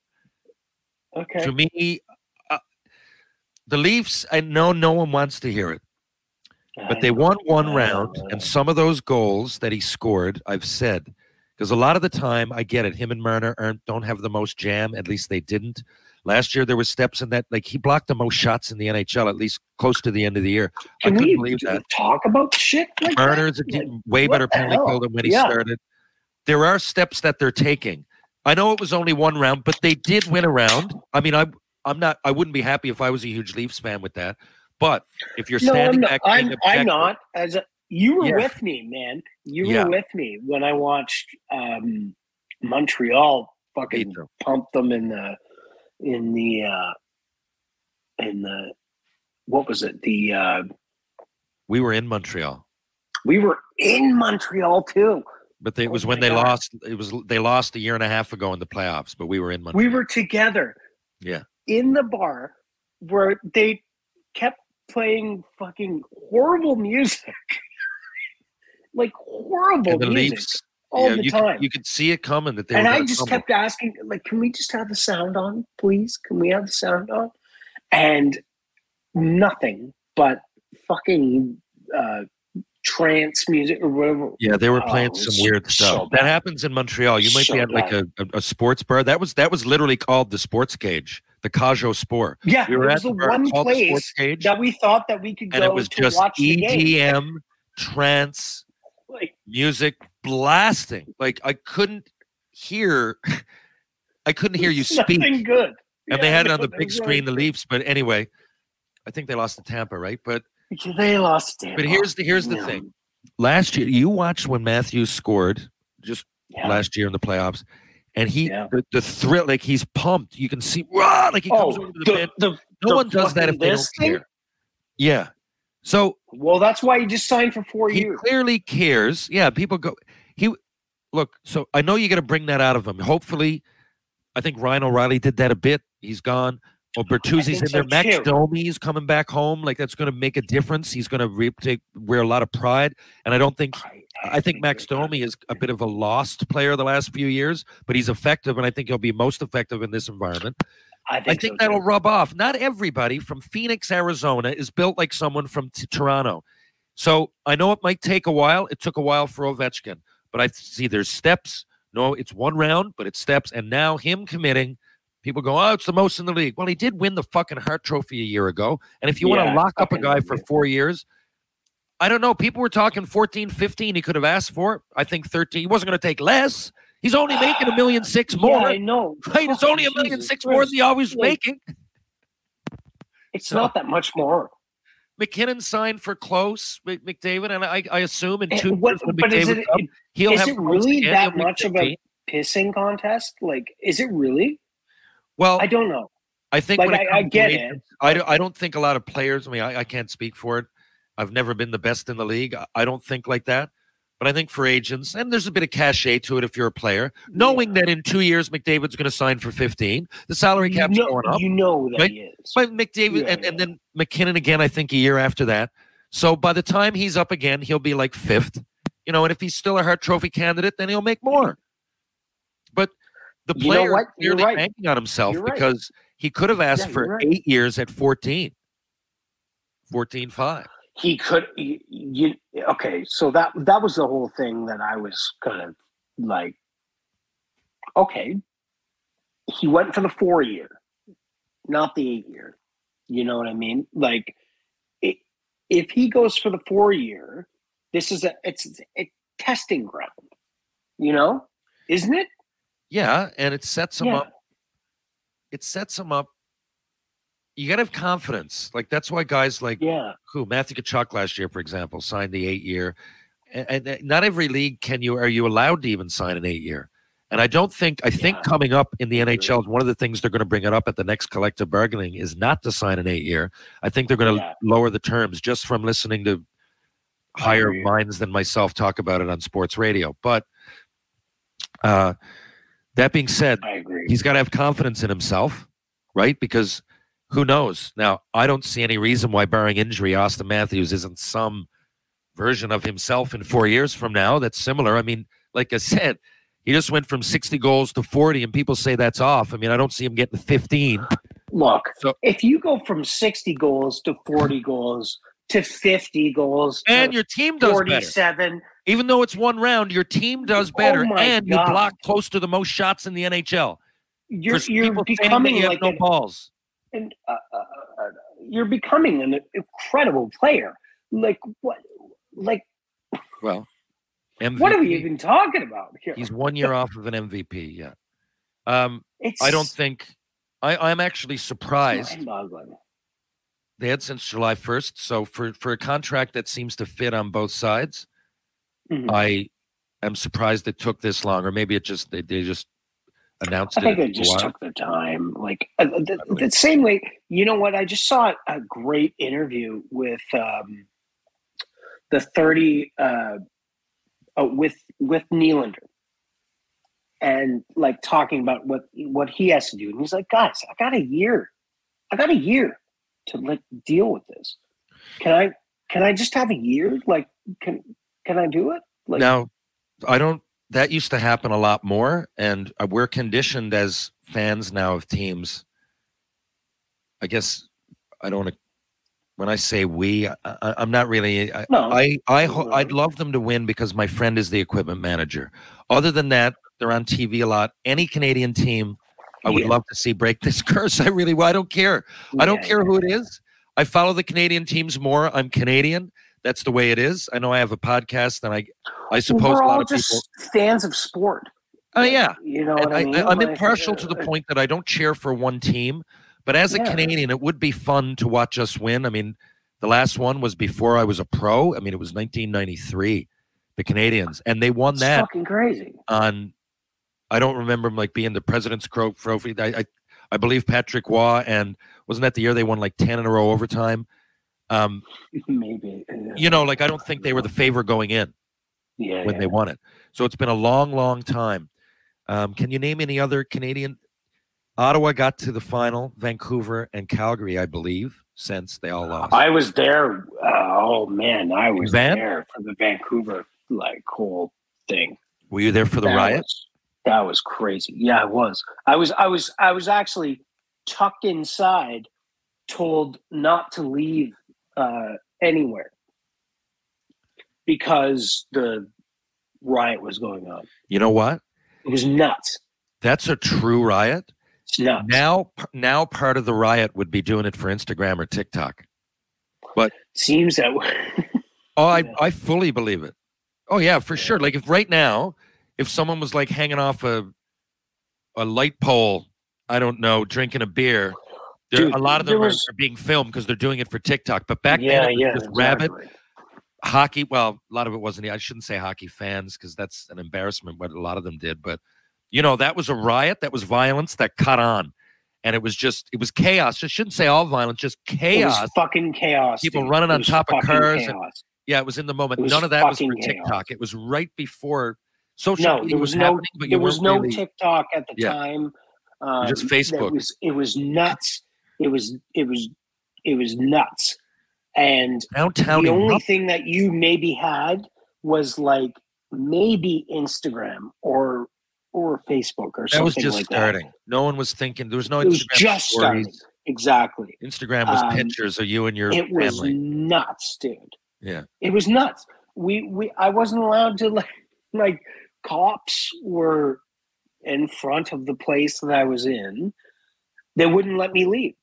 Okay. to me, uh, the Leafs. I know no one wants to hear it, but they won one round, and some of those goals that he scored, I've said, because a lot of the time I get it. Him and Marner aren't don't have the most jam. At least they didn't. Last year there was steps in that. Like he blocked the most shots in the NHL, at least close to the end of the year. I Can couldn't we believe that. talk about shit like that? A Like, way better penalty hell? kill than when he started. There are steps that they're taking. I know it was only one round, but they did win a round. I mean, I I'm not. I wouldn't be happy if I was a huge Leafs fan with that. But if you're No, I'm standing not. back, I'm, being I'm not. As a, you were Yeah. with me, man. You Yeah. were with me when I watched um, Montreal fucking pump them in the in the uh, in the what was it? The uh, We were in Montreal, we were in Montreal too. But they, it Oh was when they God. lost. It was they lost a year and a half ago in the playoffs, but we were in Montreal. We were together Yeah. in the bar where they kept playing fucking horrible music, like horrible And the music Leafs, all yeah, the you time. Could, you could see it coming that they and I just kept asking, like, can we just have the sound on, please? Can we have the sound on? And nothing but fucking uh, trance music or whatever. Yeah, they were Oh, playing it some weird stuff. bad. that happens in Montreal. You might So be at like a, a, a sports bar. That was that was literally called the Sports Cage, the Cage aux Sports. Yeah, we were it at was the one called the place Sports Cage, that we thought that we could go and it was to just watch the game. EDM, trance, Like, music blasting. Like I couldn't hear, I couldn't hear you speak. nothing good. and they Yeah, had it on the big really screen, the did. Leafs. But anyway, I think they lost to Tampa, right? But They lost it. but here's the here's the thing. Last year, you watched when Matthews scored just Yeah. last year in the playoffs, and he Yeah. the, the thrill, like he's pumped. You can see, rah, like he comes Oh, over to the, the, bench. the, No one does that if they don't thing? care. Yeah. So Well, that's why he just signed for four he years. clearly cares. Yeah, people go. He look. So I know you got to bring that out of him. Hopefully, I think Ryan O'Reilly did that a bit. He's gone. Oh, Bertuzzi's in there. so, Max too. Domi's coming back home. Like that's going to make a difference. He's going to re- take wear a lot of pride. And I don't think. I think Max Domi is a bit of a lost player the last few years, but he's effective, and I think he'll be most effective in this environment. I I think, think so, that'll too. rub off. Not everybody from Phoenix, Arizona is built like someone from t- Toronto. So I know it might take a while. It took a while for Ovechkin, but I see there's steps. No, it's one round, but it's steps. And now him committing, people go, oh, it's the most in the league. Well, he did win the fucking Hart Trophy a year ago. And if you want to lock up a guy for four years, I don't know. People were talking 14, 15 he could have asked for. I think 13. He wasn't going to take less. He's only making a million six more. Yeah, I know. Right? It's only a million six more than he always Like, making. It's So- not that much more. MacKinnon signed for close, McDavid, and I, I assume in two what- years but is it- up, he'll is have it really that much of a pissing contest? Like, is it really? Well, I don't know. I think Like, I- I get agents, it, I don't, I don't think a lot of players. I mean, I, I can't speak for it. I've never been the best in the league. I- I don't think like that. But I think for agents, and there's a bit of cachet to it if you're a player, knowing that in two years McDavid's going to sign for 15, the salary You cap's know, going up. you know that right? he is. But McDavid Yeah, and, and then MacKinnon again, I think a year after that. So by the time he's up again, he'll be like fifth. You know, and if he's still a Hart Trophy candidate, then he'll make more. The You know player what? You're clearly right. banking on himself right. because he could have asked Yeah, for right. eight years at 14. 14 5. he could you, you okay so that that was the whole thing that i was kind of like okay he went for the four year not the eight year you know what i mean like it, if he goes for the four year this is a it's a testing ground you know isn't it Yeah, and it sets them Yeah. up. It sets them up. You got to have confidence. Like that's why guys like yeah who Matthew Tkachuk last year, for example, signed the eight year. And, and not every league can you are you allowed to even sign an eight year. And I don't think I think coming up in the NHL, one of the things they're going to bring it up at the next collective bargaining is not to sign an eight year. I think they're going to Yeah. lower the terms just from listening to higher minds than myself talk about it on sports radio. But uh, that being said, i agree he's got to have confidence in himself, right? Because who knows? Now, I don't see any reason why, barring injury, Austin Matthews isn't some version of himself in four years from now that's similar. I mean, like I said, he just went from 60 goals to 40, and people say that's off. I mean, I don't see him getting 15. look So- if you go from 60 goals to 40 goals to 50 goals And your team does better. 47 Even though it's one round, your team does Oh better, my and you block close to the most shots in the NHL. you're, you're people saying that becoming you like no an, balls. and uh, uh, uh, you're becoming an incredible player like what like Well, MVP. what are we even talking about here He's one year off of an MVP. Yeah. Um, it's I don't think I, I'm actually surprised. They had since July 1st. So for for a contract that seems to fit on both sides, Mhm. I am surprised it took this long, or maybe it just they, they just announced it. I think it. they just took their time. Like uh, the, the same way, you know what? I just saw a great interview with um, the thirty uh, uh, with with Nylander, and like talking about what what he has to do. And he's like, guys, I got a year, I got a year to like deal with this. can I can I just have a year? Like, can can I do it? Like, now, I don't. That used to happen a lot more, and uh, we're conditioned as fans now of teams. I guess I don't. When I say we, I, I, I'm not really. I, No. I, I, ho- I'd love them to win because my friend is the equipment manager. Other than that, they're on TV a lot. Any Canadian team, I would Yeah. love to see break this curse. I really. I don't care. I don't Yeah, care who it is. I follow the Canadian teams more. I'm Canadian. That's the way it is. I know I have a podcast, and I, I suppose a lot of just people. fans of sport. Oh yeah, You know I, I, mean? I, am impartial to the uh, point that I don't cheer for one team, but as a Yeah. Canadian, it would be fun to watch us win. I mean, the last one was before I was a pro. I mean, it was 1993, the Canadiens, and they won It's that fucking crazy. on. I don't remember 'em, like being the President's Trophy. I, I, I believe Patrick Roy, and wasn't that the year they won like 10 in a row overtime? Um, Maybe. you know, like I don't think they were the favor going in yeah, when yeah. they won it. So it's been a long, long time. Um, can you name any other Canadian? Ottawa got to the final. Vancouver and Calgary, I believe, since they all lost. I was there. Uh, oh man, I was Van? there for the Vancouver like whole thing. Were you there for the That riot? was- that was crazy. Yeah, I was. I was. I was. I was actually tucked inside, told not to leave uh, anywhere because the riot was going on. You know what? It was nuts. That's a true riot. It's nuts. Now, now part of the riot would be doing it for Instagram or TikTok. But seems that. Oh, I, Yeah. I fully believe it. Oh yeah, for sure. Like if right now, if someone was like hanging off a a light pole, I don't know, drinking a beer, Dude, a lot of them are, was- are being filmed because they're doing it for TikTok. But back yeah, then, yeah. just rabid exactly. hockey. Well, a lot of it wasn't. I shouldn't say hockey fans because that's an embarrassment. What a lot of them did, but you know, that was a riot. That was violence that cut on, and it was just it was chaos. I shouldn't say all violence, just It chaos. was fucking chaos. People dude. running on top of cars and- Yeah, it was in the moment. None of that was for chaos. TikTok. It was right before social No, media there was, was no but there was no really, TikTok at the Yeah. time. Um, just It Facebook. was it was nuts. It was it was it was nuts. And downtown. the only thing that you maybe had was like maybe Instagram or or Facebook or that something was just like starting. No one was thinking. There was no It was Instagram just starting. stories. that. Exactly. Instagram was Um, pictures of you and your It was family. nuts, dude. Yeah. It was nuts. We we I wasn't allowed to like like cops were in front of the place that I was in. They wouldn't let me leave.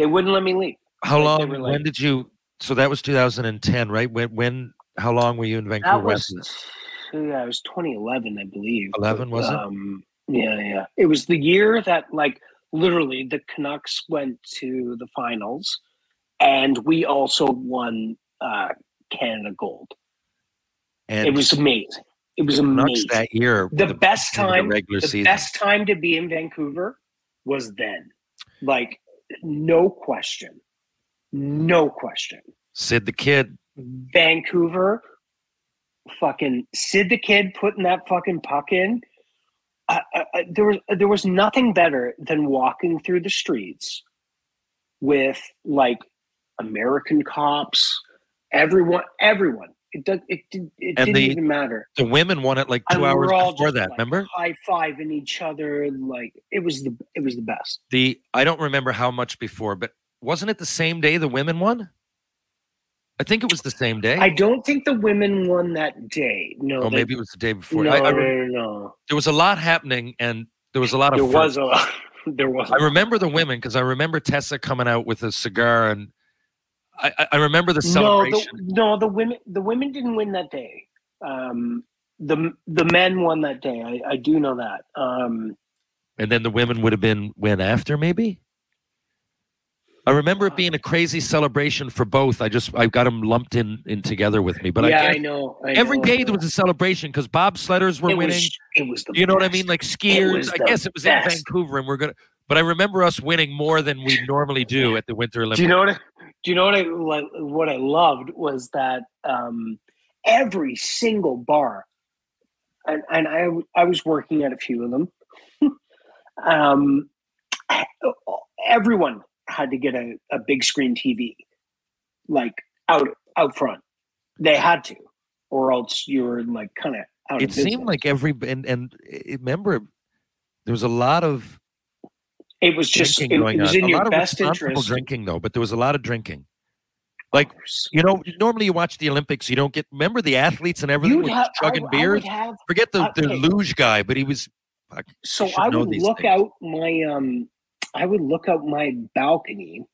They wouldn't let me leave. How like, long? when did you? So that was 2010, right? When? When? How long were you in Vancouver? That was yeah, it was 2011, I believe. 11, was it? Um, yeah, yeah. It was the year that like literally the Canucks went to the finals, and we also won uh, Canada Gold. And it was amazing. It was amazing. that year. the the best of the time regular the season. best time to be in Vancouver was then. Like no question. No question. Sid the Kid. Vancouver fucking Sid the Kid putting that fucking puck in. I, I, I- there was uh, there was nothing better than walking through the streets with like American cops, everyone, everyone. It does. It, did, it And didn't the- even matter. The women won it like two hours before that. like, remember? high fiving each other. Like it was the it was the best. The I don't remember how much before, but wasn't it the same day the women won? I think it was the same day. I don't think the women won that day. No, oh, they- maybe it was the day before. no, I, I re- no, no. there was a lot happening, and there was a lot of. There was a there was. I remember the women because I remember Tessa coming out with a cigar, and I, I- remember the no, celebration. the, no, the women the women didn't win that day. Um, the the men won that day. I, I do know that. Um, and then the women would have been win after, maybe. I remember it being a crazy celebration for both. I just I got them lumped in in together with me, but yeah, I I, know. I every know, day there was a celebration because bobsledders were it winning. Was, it was the you know what I mean? Like skiers. I guess it was best. in Vancouver, and we're gonna. But I remember us winning more than we normally do at the Winter Olympics. Do you know what? I, do you know what I like, what I loved was that um, every single bar, and and I I was working at a few of them. um, everyone had to get a, a big screen TV, like out out front. They had to, or else you were like kind of out. It seemed like every and and eh, remember there was a lot of it was just it, it was on. in a your best interest. drinking though, but there was a lot of drinking. Like you know, normally you watch the Olympics, you don't get remember the athletes and everything have- chugging I- I beers. would have- Forget the the luge guy, but he was. fuck, So I would look things. out my um I would look out my balcony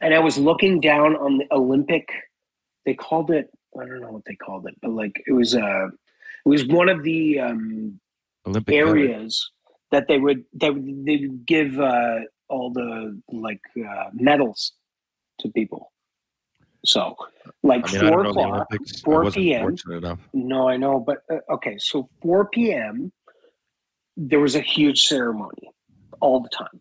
and I was looking down on the Olympic they called it I don't know what they called it, but like it was uh it was one of the um Olympic village. That they would they would they would give uh all the like uh medals to people. So like I mean, four don't know the o'clock, four p.m. No, I know, but uh, okay. So 4 p.m. There was a huge ceremony all the time,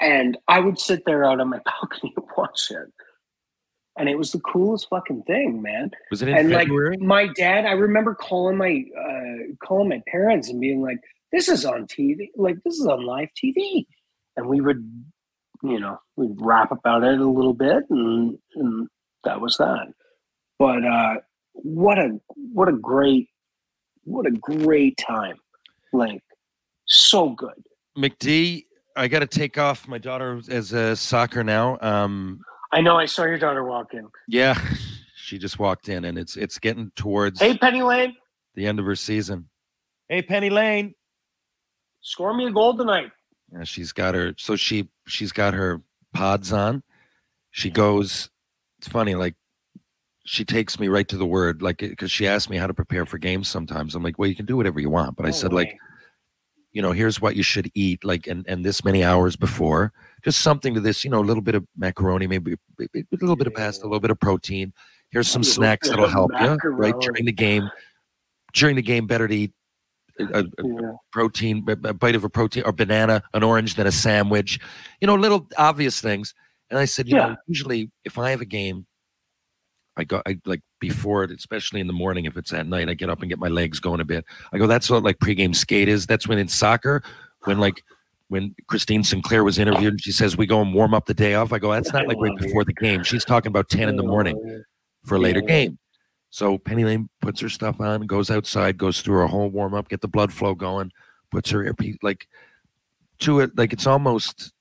and I would sit there out on my balcony and watch it, and it was the coolest fucking thing, man. Was it in and February? like my dad, I remember calling my uh, calling my parents and being like, "This is on TV, like this is on live TV," and we would, you know, we'd rap about it a little bit, and, and that was that. But uh, what a what a great what a great time, like so good. McD, I got to take off. My daughter as a soccer now. Um, I know I saw your daughter walk in. yeah, she just walked in, and it's it's getting towards Hey, Penny Lane, the end of her season. Hey, Penny Lane. Score me a goal tonight. Yeah, she's got her. So she she's got her pods on. She goes. It's funny, like she takes me right to the word, like because she asked me how to prepare for games. Sometimes I'm like, well, you can do whatever you want, but I said like, you know, here's what you should eat, like, and and this many hours before, just something to this, you know, a little bit of macaroni, maybe a little bit of pasta, a little bit of protein. Here's some snacks that'll help you, right? During the game, during the game, better to eat a, a protein, a bite of a protein, or banana, an orange, then a sandwich. You know, little obvious things. And I said, you know, usually if I have a game, I go, I like before it, especially in the morning. If it's at night, I get up and get my legs going a bit. I go, that's what like pregame skate is. That's when in soccer, when like when Christine Sinclair was interviewed and she says we go and warm up the day off. I go, that's not like right before the game. She's talking about ten in the oh, morning for a later Yeah. game. So Penny Lane puts her stuff on, goes outside, goes through her whole warm up, get the blood flow going, puts her earpiece like to it, like it's almost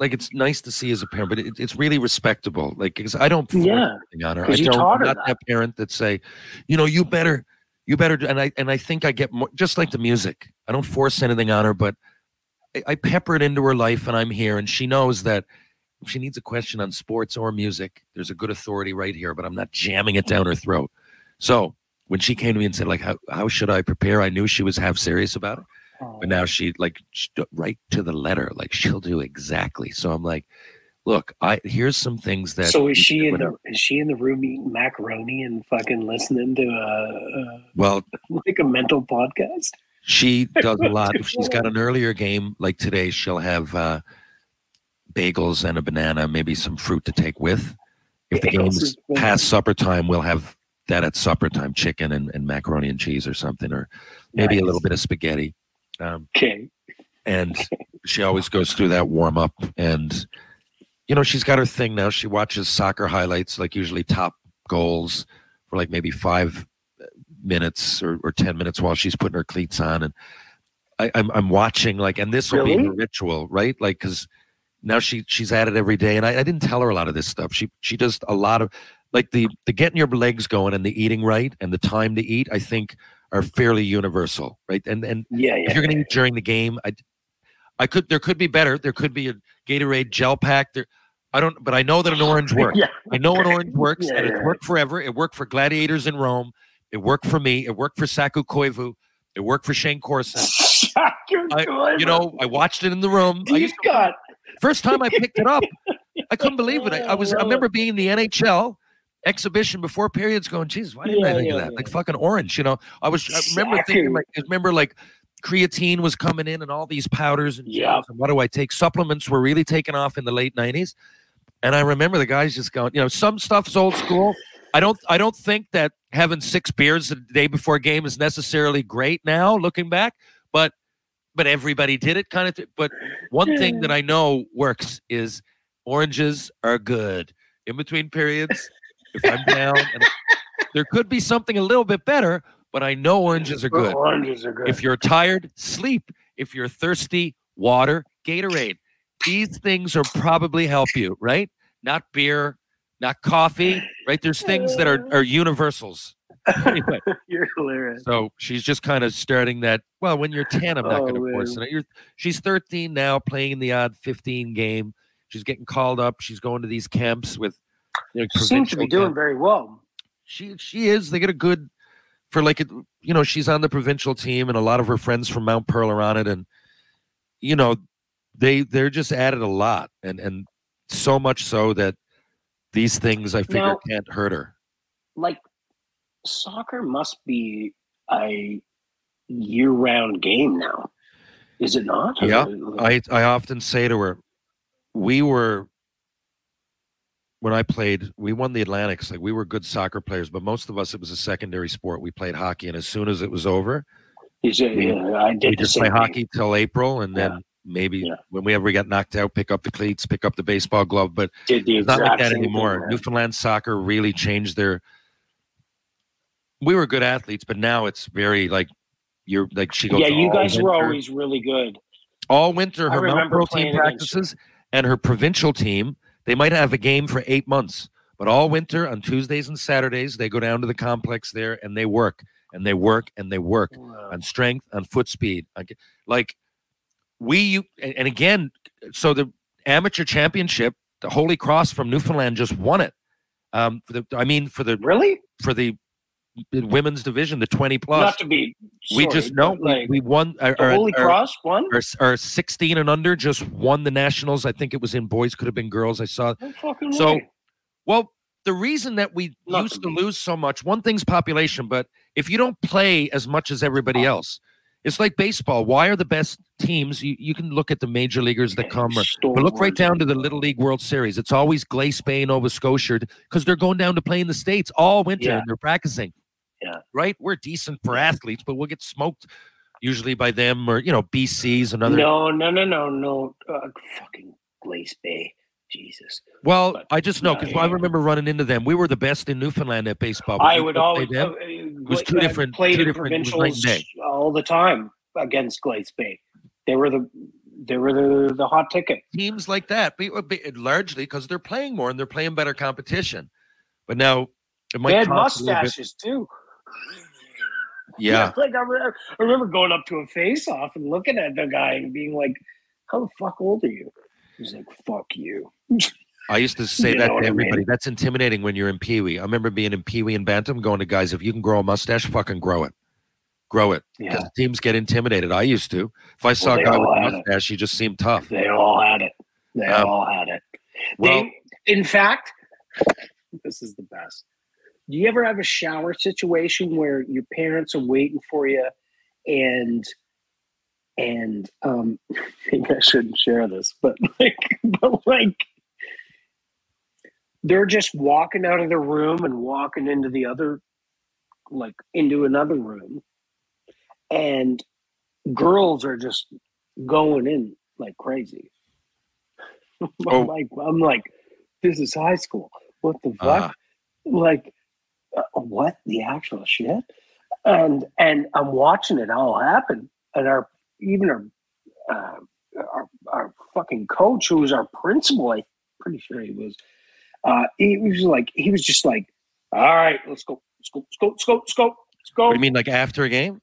like it's nice to see as a parent, but it, it's really respectable. Like because I don't force Yeah, anything on her. I don't her not that. that parent that say, you know, you better, you better, do, and I and I think I get more just like the music. I don't force anything on her, but I, I pepper it into her life, and I'm here, and she knows that if she needs a question on sports or music, there's a good authority right here, but I'm not jamming it down her throat. So when she came to me and said, like, how, how should I prepare? I knew she was half serious about it. But now she like right to the letter, like she'll do exactly. So I'm like, look, I here's some things that. so is she in the is she in the room eating macaroni and fucking listening to a Well, uh like a mental podcast? She does a lot. If she's got an earlier game like today, she'll have uh, bagels and a banana, maybe some fruit to take with. If the game's is past supper time, we'll have that at supper time chicken and, and macaroni and cheese or something, or maybe a little bit of spaghetti. Um, Okay. and she always goes through that warm up. And, you know, she's got her thing now. She watches soccer highlights, like usually top goals for like maybe five minutes or, or 10 minutes while she's putting her cleats on. And I, I'm, I'm watching like, and this will be Really? her ritual, right? Like, cause now she, she's at it every day. And I, I didn't tell her a lot of this stuff. She, she does a lot of like the, the getting your legs going and the eating right and the time to eat, I think are fairly universal, right? And, and Yeah, if you're going to eat during the game, I, I could, there could be better. There could be a Gatorade gel pack there. I don't, but I know that an orange works. Yeah. I know an orange works Yeah, and yeah. it's worked forever. It worked for gladiators in Rome. It worked for me. It worked for Saku Koivu. It worked for Shayne Corson. I, you know, I watched it in the room. I used to, got first time I picked it up, I couldn't believe it. I, I was, I remember being in the NHL exhibition before periods going, Jesus, why didn't I Yeah, think of yeah, that? Like fucking orange, you know. I was I remember thinking like I remember like creatine was coming in and all these powders and, Yeah. and what do I take? Supplements were really taking off in the late nineties. And I remember the guys just going, you know, some stuff's old school. I don't I don't think that having six beers the day before a game is necessarily great now, looking back, but but everybody did it kind of. Th- but one thing that I know works is oranges are good in between periods. If I'm down, and there could be something a little bit better, but I know oranges are good. Oranges are good. If you're tired, sleep. If you're thirsty, water, Gatorade. These things are probably help you, right? Not beer, not coffee, right? There's things that are, are universals. Anyway, You're hilarious. so she's just kind of starting that. Well, when you're 10, I'm not Oh, going to force it. You're, she's 13 now, playing the odd 15 game. She's getting called up. She's going to these camps with. You know, She seems to be doing camp- very well. she she is. They get a good for like it. You know, she's on the provincial team, and a lot of her friends from Mount Pearl are on it, and you know, they they're just added a lot, and and so much so that these things I figure Now- can't hurt her. Like soccer must be a year-round game now, is it not? Yeah, I I often say to her, we were when I played, we won the Atlantics. Like we were good soccer players, but most of us it was a secondary sport. We played hockey, and as soon as it was over, Is it- we- yeah, I did we just play thing. hockey till April, and then Yeah. maybe Yeah. when we ever get knocked out, pick up the cleats, pick up the baseball glove. But Did the it's not like that anymore. thing. Newfoundland soccer really changed their. We were good athletes, but now it's very like you're like she goes. Yeah, you guys were always really good. all winter. Her Mount team playing against you. practices and her provincial team. They might have a game for eight months, but all winter on Tuesdays and Saturdays they go down to the complex there and they work and they work and they work on strength, on foot speed. Like we, you, and and again, so the amateur championship, the Holy Cross from Newfoundland just won it. Um, for the, I mean, for the Really? for the women's division, the twenty plus. Not to be. we just know like, we won. Our, the our- Holy our- Cross won. our, our 16 and under just won the nationals. I think it was in boys, could have been girls. I saw. No So, way. well, the reason that we Not used to to lose so much, one thing's population, but if you don't play as much as everybody else, it's like baseball. Why are the best teams? You, you can look at the major leaguers that come, or, but look right down to the Little League World Series. It's always Glace Bay, Nova Scotia, because they're going down to play in the States all winter Yeah. and they're practicing. Yeah. Right? We're decent for athletes, but we'll get smoked usually by them or, you know, BC's another. No, no, no, no, no. Uh, fucking Glace Bay. Jesus. Well, But- I just know because Yeah, I remember running into them. We were the best in Newfoundland at baseball. I would always. uh, It was two I different- Played two in different- was night provincials all the time against Glace Bay. They were the. They were the the hot ticket. teams like that, be- largely because they're playing more and they're playing better competition. But now it might They had cost a little bit- mustaches too. Yeah, like I remember, I remember going up to a face off and looking at the guy and being like, "How the fuck old are you?" He's like, "Fuck you." I used to say You that to I mean? everybody. That's intimidating when you're in Pee Wee. I remember being in Pee Wee and Bantam, going to guys, if you can grow a mustache, fucking grow it, grow it. Yeah, Because teams get intimidated. I used to. If I saw they a guy with a it. mustache, he just seemed tough. they all had it. They Um, all had it. well- they, in fact, this is the best. Do you ever have a shower situation where your parents are waiting for you, and and um, maybe I shouldn't share this, but like, but like, they're just walking out of the room and walking into the other, like into another room, and girls are just going in like crazy. I'm Oh. like, I'm like, this is high school. What the Ah. fuck? like, uh, what the actual shit? And and I'm watching it all happen, and our even our uh, our, our fucking coach, who was our principal, I'm pretty sure he was. Uh, he was like, he was just like, all right, let's go, let's go, let's go, let's go, let's go, let's go. You mean, like after a game?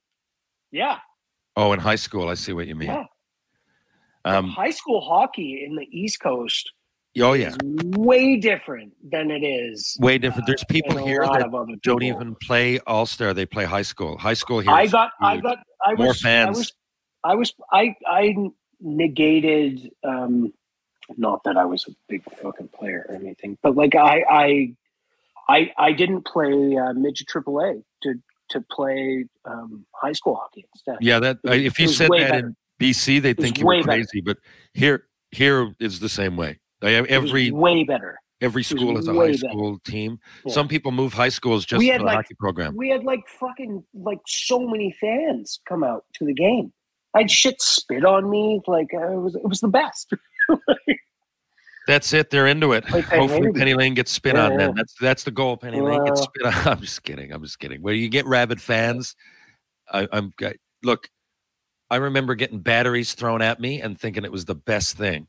Yeah, Oh, in high school. I see what you mean. yeah. Um, High school hockey in the East Coast oh, yeah. way different than it is. Way different. There's people a here that don't people. even play All Star. They play high school. High school here. I got, I got, I was, More I was, I was, I, I negated. um Not that I was a big fucking player or anything, but like I, I, I, I didn't play uh, midget AAA to to play um, high school hockey instead. Yeah, that was- if you said that better. in BC, they'd think you were way better. crazy. But here, here is the same way. They have every way better. every school has a high better. school team. Yeah. Some people move high schools just We for had, the like- hockey program. We had like fucking like so many fans come out to the game. I had shit spit on me. Like uh, it was, it was the best. That's it. They're into it. Like, Hopefully, Penny. Lane gets spit Yeah, on. yeah. Then that's that's the goal. Penny Lane gets spit on. I'm just kidding. I'm just kidding. Where you get rabid fans, I, I'm I- look. I remember getting batteries thrown at me and thinking it was the best thing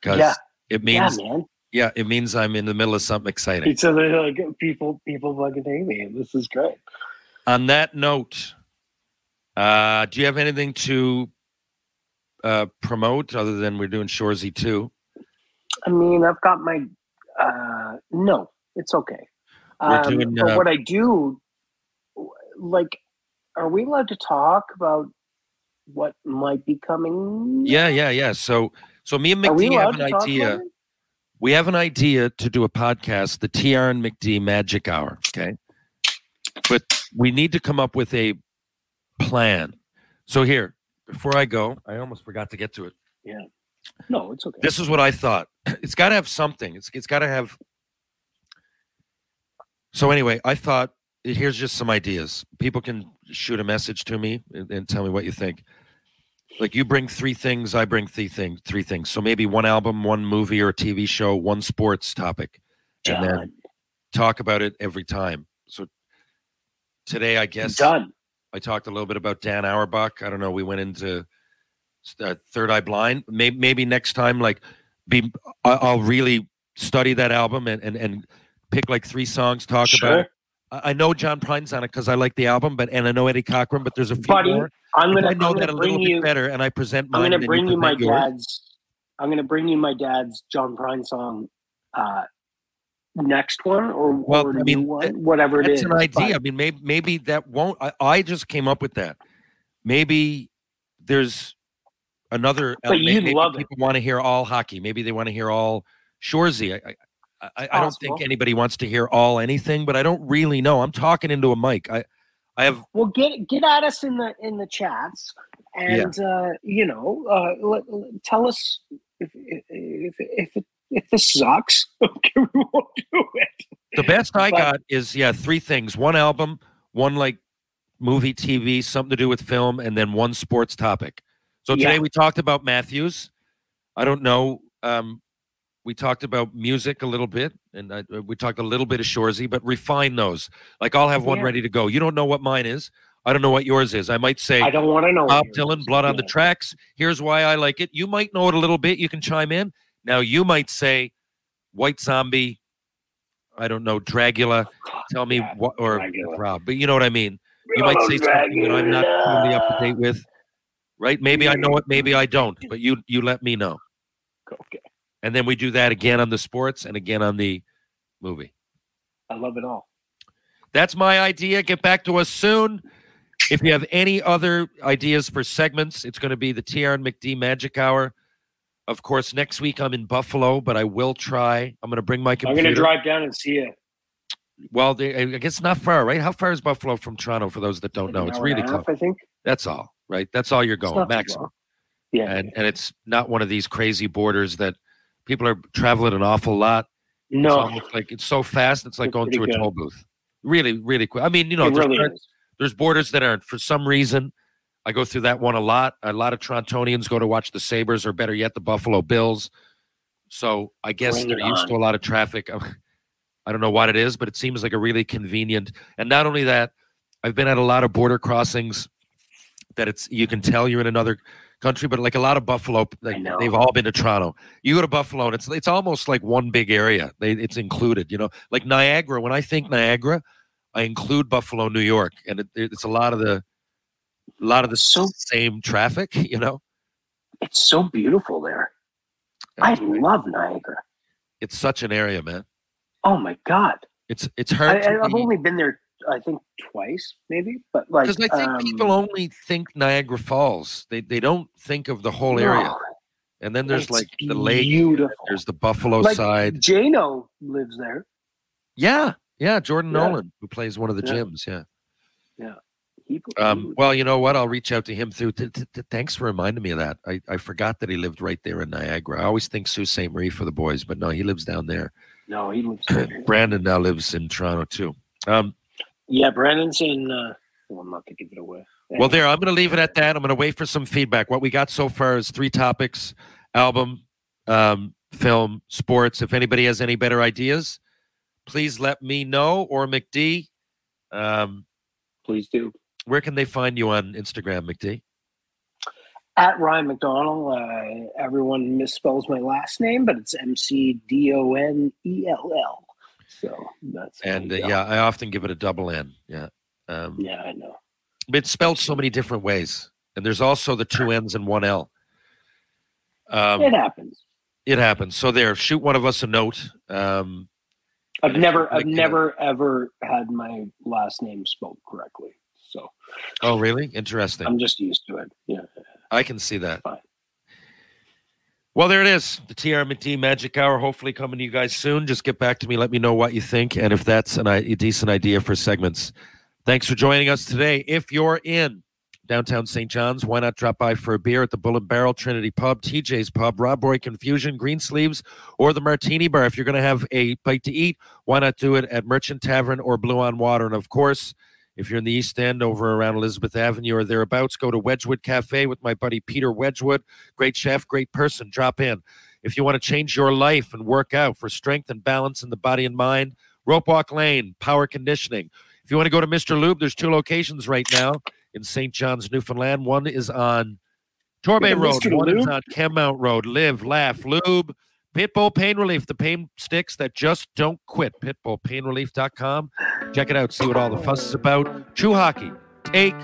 because Yeah. It yeah, means man. yeah, it means I'm in the middle of something exciting. So they're like people, people fucking hate me. This is great. On that note, uh, do you have anything to uh, promote other than we're doing Shoresy too? I mean, I've got my. Uh, no, it's okay. We're Um, doing, but uh, what I do, like, are we allowed to talk about what might be coming? Yeah, yeah, yeah. So, so me and McD have an idea. We have an idea to do a podcast, the TR and McD Magic Hour. Okay, but we need to come up with a plan. So here, before I go, I almost forgot to get to it. Yeah. No, it's okay. This is what I thought. It's got to have something. It's it's got to have. So anyway, I thought here's just some ideas. People can shoot a message to me and, and tell me what you think. Like you bring three things, I bring three things. Three things. So maybe one album, one movie or TV show, one sports topic, and then talk about it every time. So today, I guess Done. I talked a little bit about Dan Auerbach. I don't know. We went into uh, Third Eye Blind. Maybe, maybe next time, like, be I'll really study that album and and, and pick like three songs, talk about it. I know John Prine's on it because I like the album, but and I know Eddie Cochran, but there's a few Buddy, more. I'm gonna, I I'm know gonna that a bring little you. bit better, and I present Mine I'm gonna bring you my yours. dad's. I'm gonna bring you my dad's John Prine song. Uh, next one or, Well, or I mean, one, whatever it That's is. an idea. I mean, maybe maybe that won't. I, I just came up with that. Maybe there's another. But you'd maybe love it. people want to hear all hockey. Maybe they want to hear all Shoresy. I, I, I, I don't think anybody wants to hear all anything, but I don't really know. I'm talking into a mic. I, I have well get get at us in the in the chats and uh you know uh let, let- tell us if if if, if, if this sucks okay we won't do it the best I But- got is yeah three things: one album, one like movie, TV, something to do with film, and then one sports topic. So today Yeah. we talked about Matthews. I don't know. Um, we talked about music a little bit, and I, uh, we talked a little bit of Shoresy, but refine those. Like I'll have one Yeah. ready to go. You don't know what mine is. I don't know what yours is. I might say i don't want to know Bob Dylan. Blood on the Tracks. Here's why I like it. You might know it a little bit. You can chime in. Now you might say White Zombie. I don't know Dragula. Tell me Yeah, what or Dragula. Rob, but you know what I mean. You might say something that I'm not totally up to date with. Right? Maybe I know it. Maybe I don't. But you you let me know, okay and then we do that again on the sports and again on the movie. i love it all That's my idea. Get back to us soon. If you have any other ideas for segments, it's going to be the TR and McD Magic Hour. Of course, next week I'm in Buffalo, but I will try. I'm going to bring my computer. i'm gonna drive down and see it Well, they, I guess not far, right? How far is Buffalo from Toronto? For those that don't know, it's really close. i think That's all, right? That's all you're going maximum, yeah and and it's not one of these crazy borders that people are traveling an awful lot. It's no almost like it's so fast. It's like It's going through a toll booth. Really, really quick. I mean, you know, there's really parts- there's borders that aren't for some reason i go through that one a lot a lot of torontonians go to watch the sabres or better yet the buffalo bills so i guess Bring they're used to a lot of traffic i don't know what it is but it seems like a really convenient and not only that i've been at a lot of border crossings that it's you can tell you're in another country but like a lot of buffalo like, they've all been to toronto. You go to buffalo and it's it's almost like one big area. They, it's included you know? Like niagara when i think niagara I include Buffalo, New York, and it, it's a lot of the, a lot of the So- same traffic. You know, it's so beautiful there. I love niagara. It's such an area, man. oh my god. It's it's hard I, i've only been there i think twice maybe but like because I think um, people only think Niagara Falls. They they don't think of the whole area. And then there's like the lake. beautiful There's the Buffalo like side. Jano lives there. Yeah, yeah. Jordan Yeah. Nolan, who plays one of the Yeah. Jims. Yeah. He, Um, well, you know what? I'll reach out to him through. T- t- t- thanks for reminding me of that. I, I forgot that he lived right there in Niagara. I always think Sault Ste. Marie for the boys, but no, he lives down there. no, he lives there. Brandon now lives in Toronto too. Um, yeah, Brandon's in uh, careful not to give it away. Well, there, I'm going to leave it at that. I'm going to wait for some feedback. What we got so far is three topics album, um, film, sports. If anybody has any better ideas, please let me know or McD. Um, please do. Where can they find you on Instagram, McD? At Ryan McDonell. Uh, everyone misspells my last name, but it's M C D O N E L L. So that's and uh, yeah, I often give it a double N. Yeah. Um, yeah, I know. It's spelled so many different ways, and there's also the two N's and one L. Um, it happens. It happens. So there, shoot one of us a note. Um, I've never, I've never ever had my last name spelled correctly. So. Oh, really? Interesting. I'm just used to it. Yeah. I can see that. Fine. Well, there it is. The TRMT Magic Hour. Hopefully, coming to you guys soon. Just get back to me. Let me know what you think, and if that's an, a decent idea for segments. Thanks for joining us today. If you're in downtown St. John's, why not drop by for a beer at the Bull and Barrel Trinity Pub, TJ's Pub, Rob Roy Confusion, Greensleeves, or the Martini Bar. If you're going to have a bite to eat, why not do it at Merchant Tavern or Blue on Water? And of course, if you're in the East End over around Elizabeth Avenue or thereabouts, go to Wedgwood Cafe with my buddy Peter Wedgwood. Great chef, great person. Drop in. If you want to change your life and work out for strength and balance in the body and mind, Rope Walk Lane, Power Conditioning. If you want to go to Mr. Lube, there's two locations right now in St. John's, Newfoundland. One is on Torbay Road, one is on Kenmount Road. Live, laugh, lube. Pitbull Pain Relief, the pain sticks that just don't quit. PitbullPainRelief.com. Check it out. See what all the fuss is about. True Hockey. Take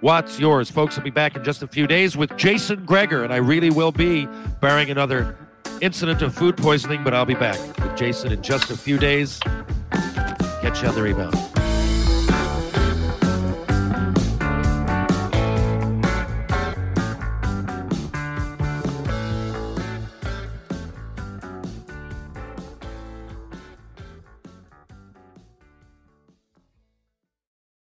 what's yours. Folks, I'll be back in just a few days with Jason Gregor, and I really will be, barring another incident of food poisoning, but I'll be back with Jason in just a few days. Catch you on the rebound.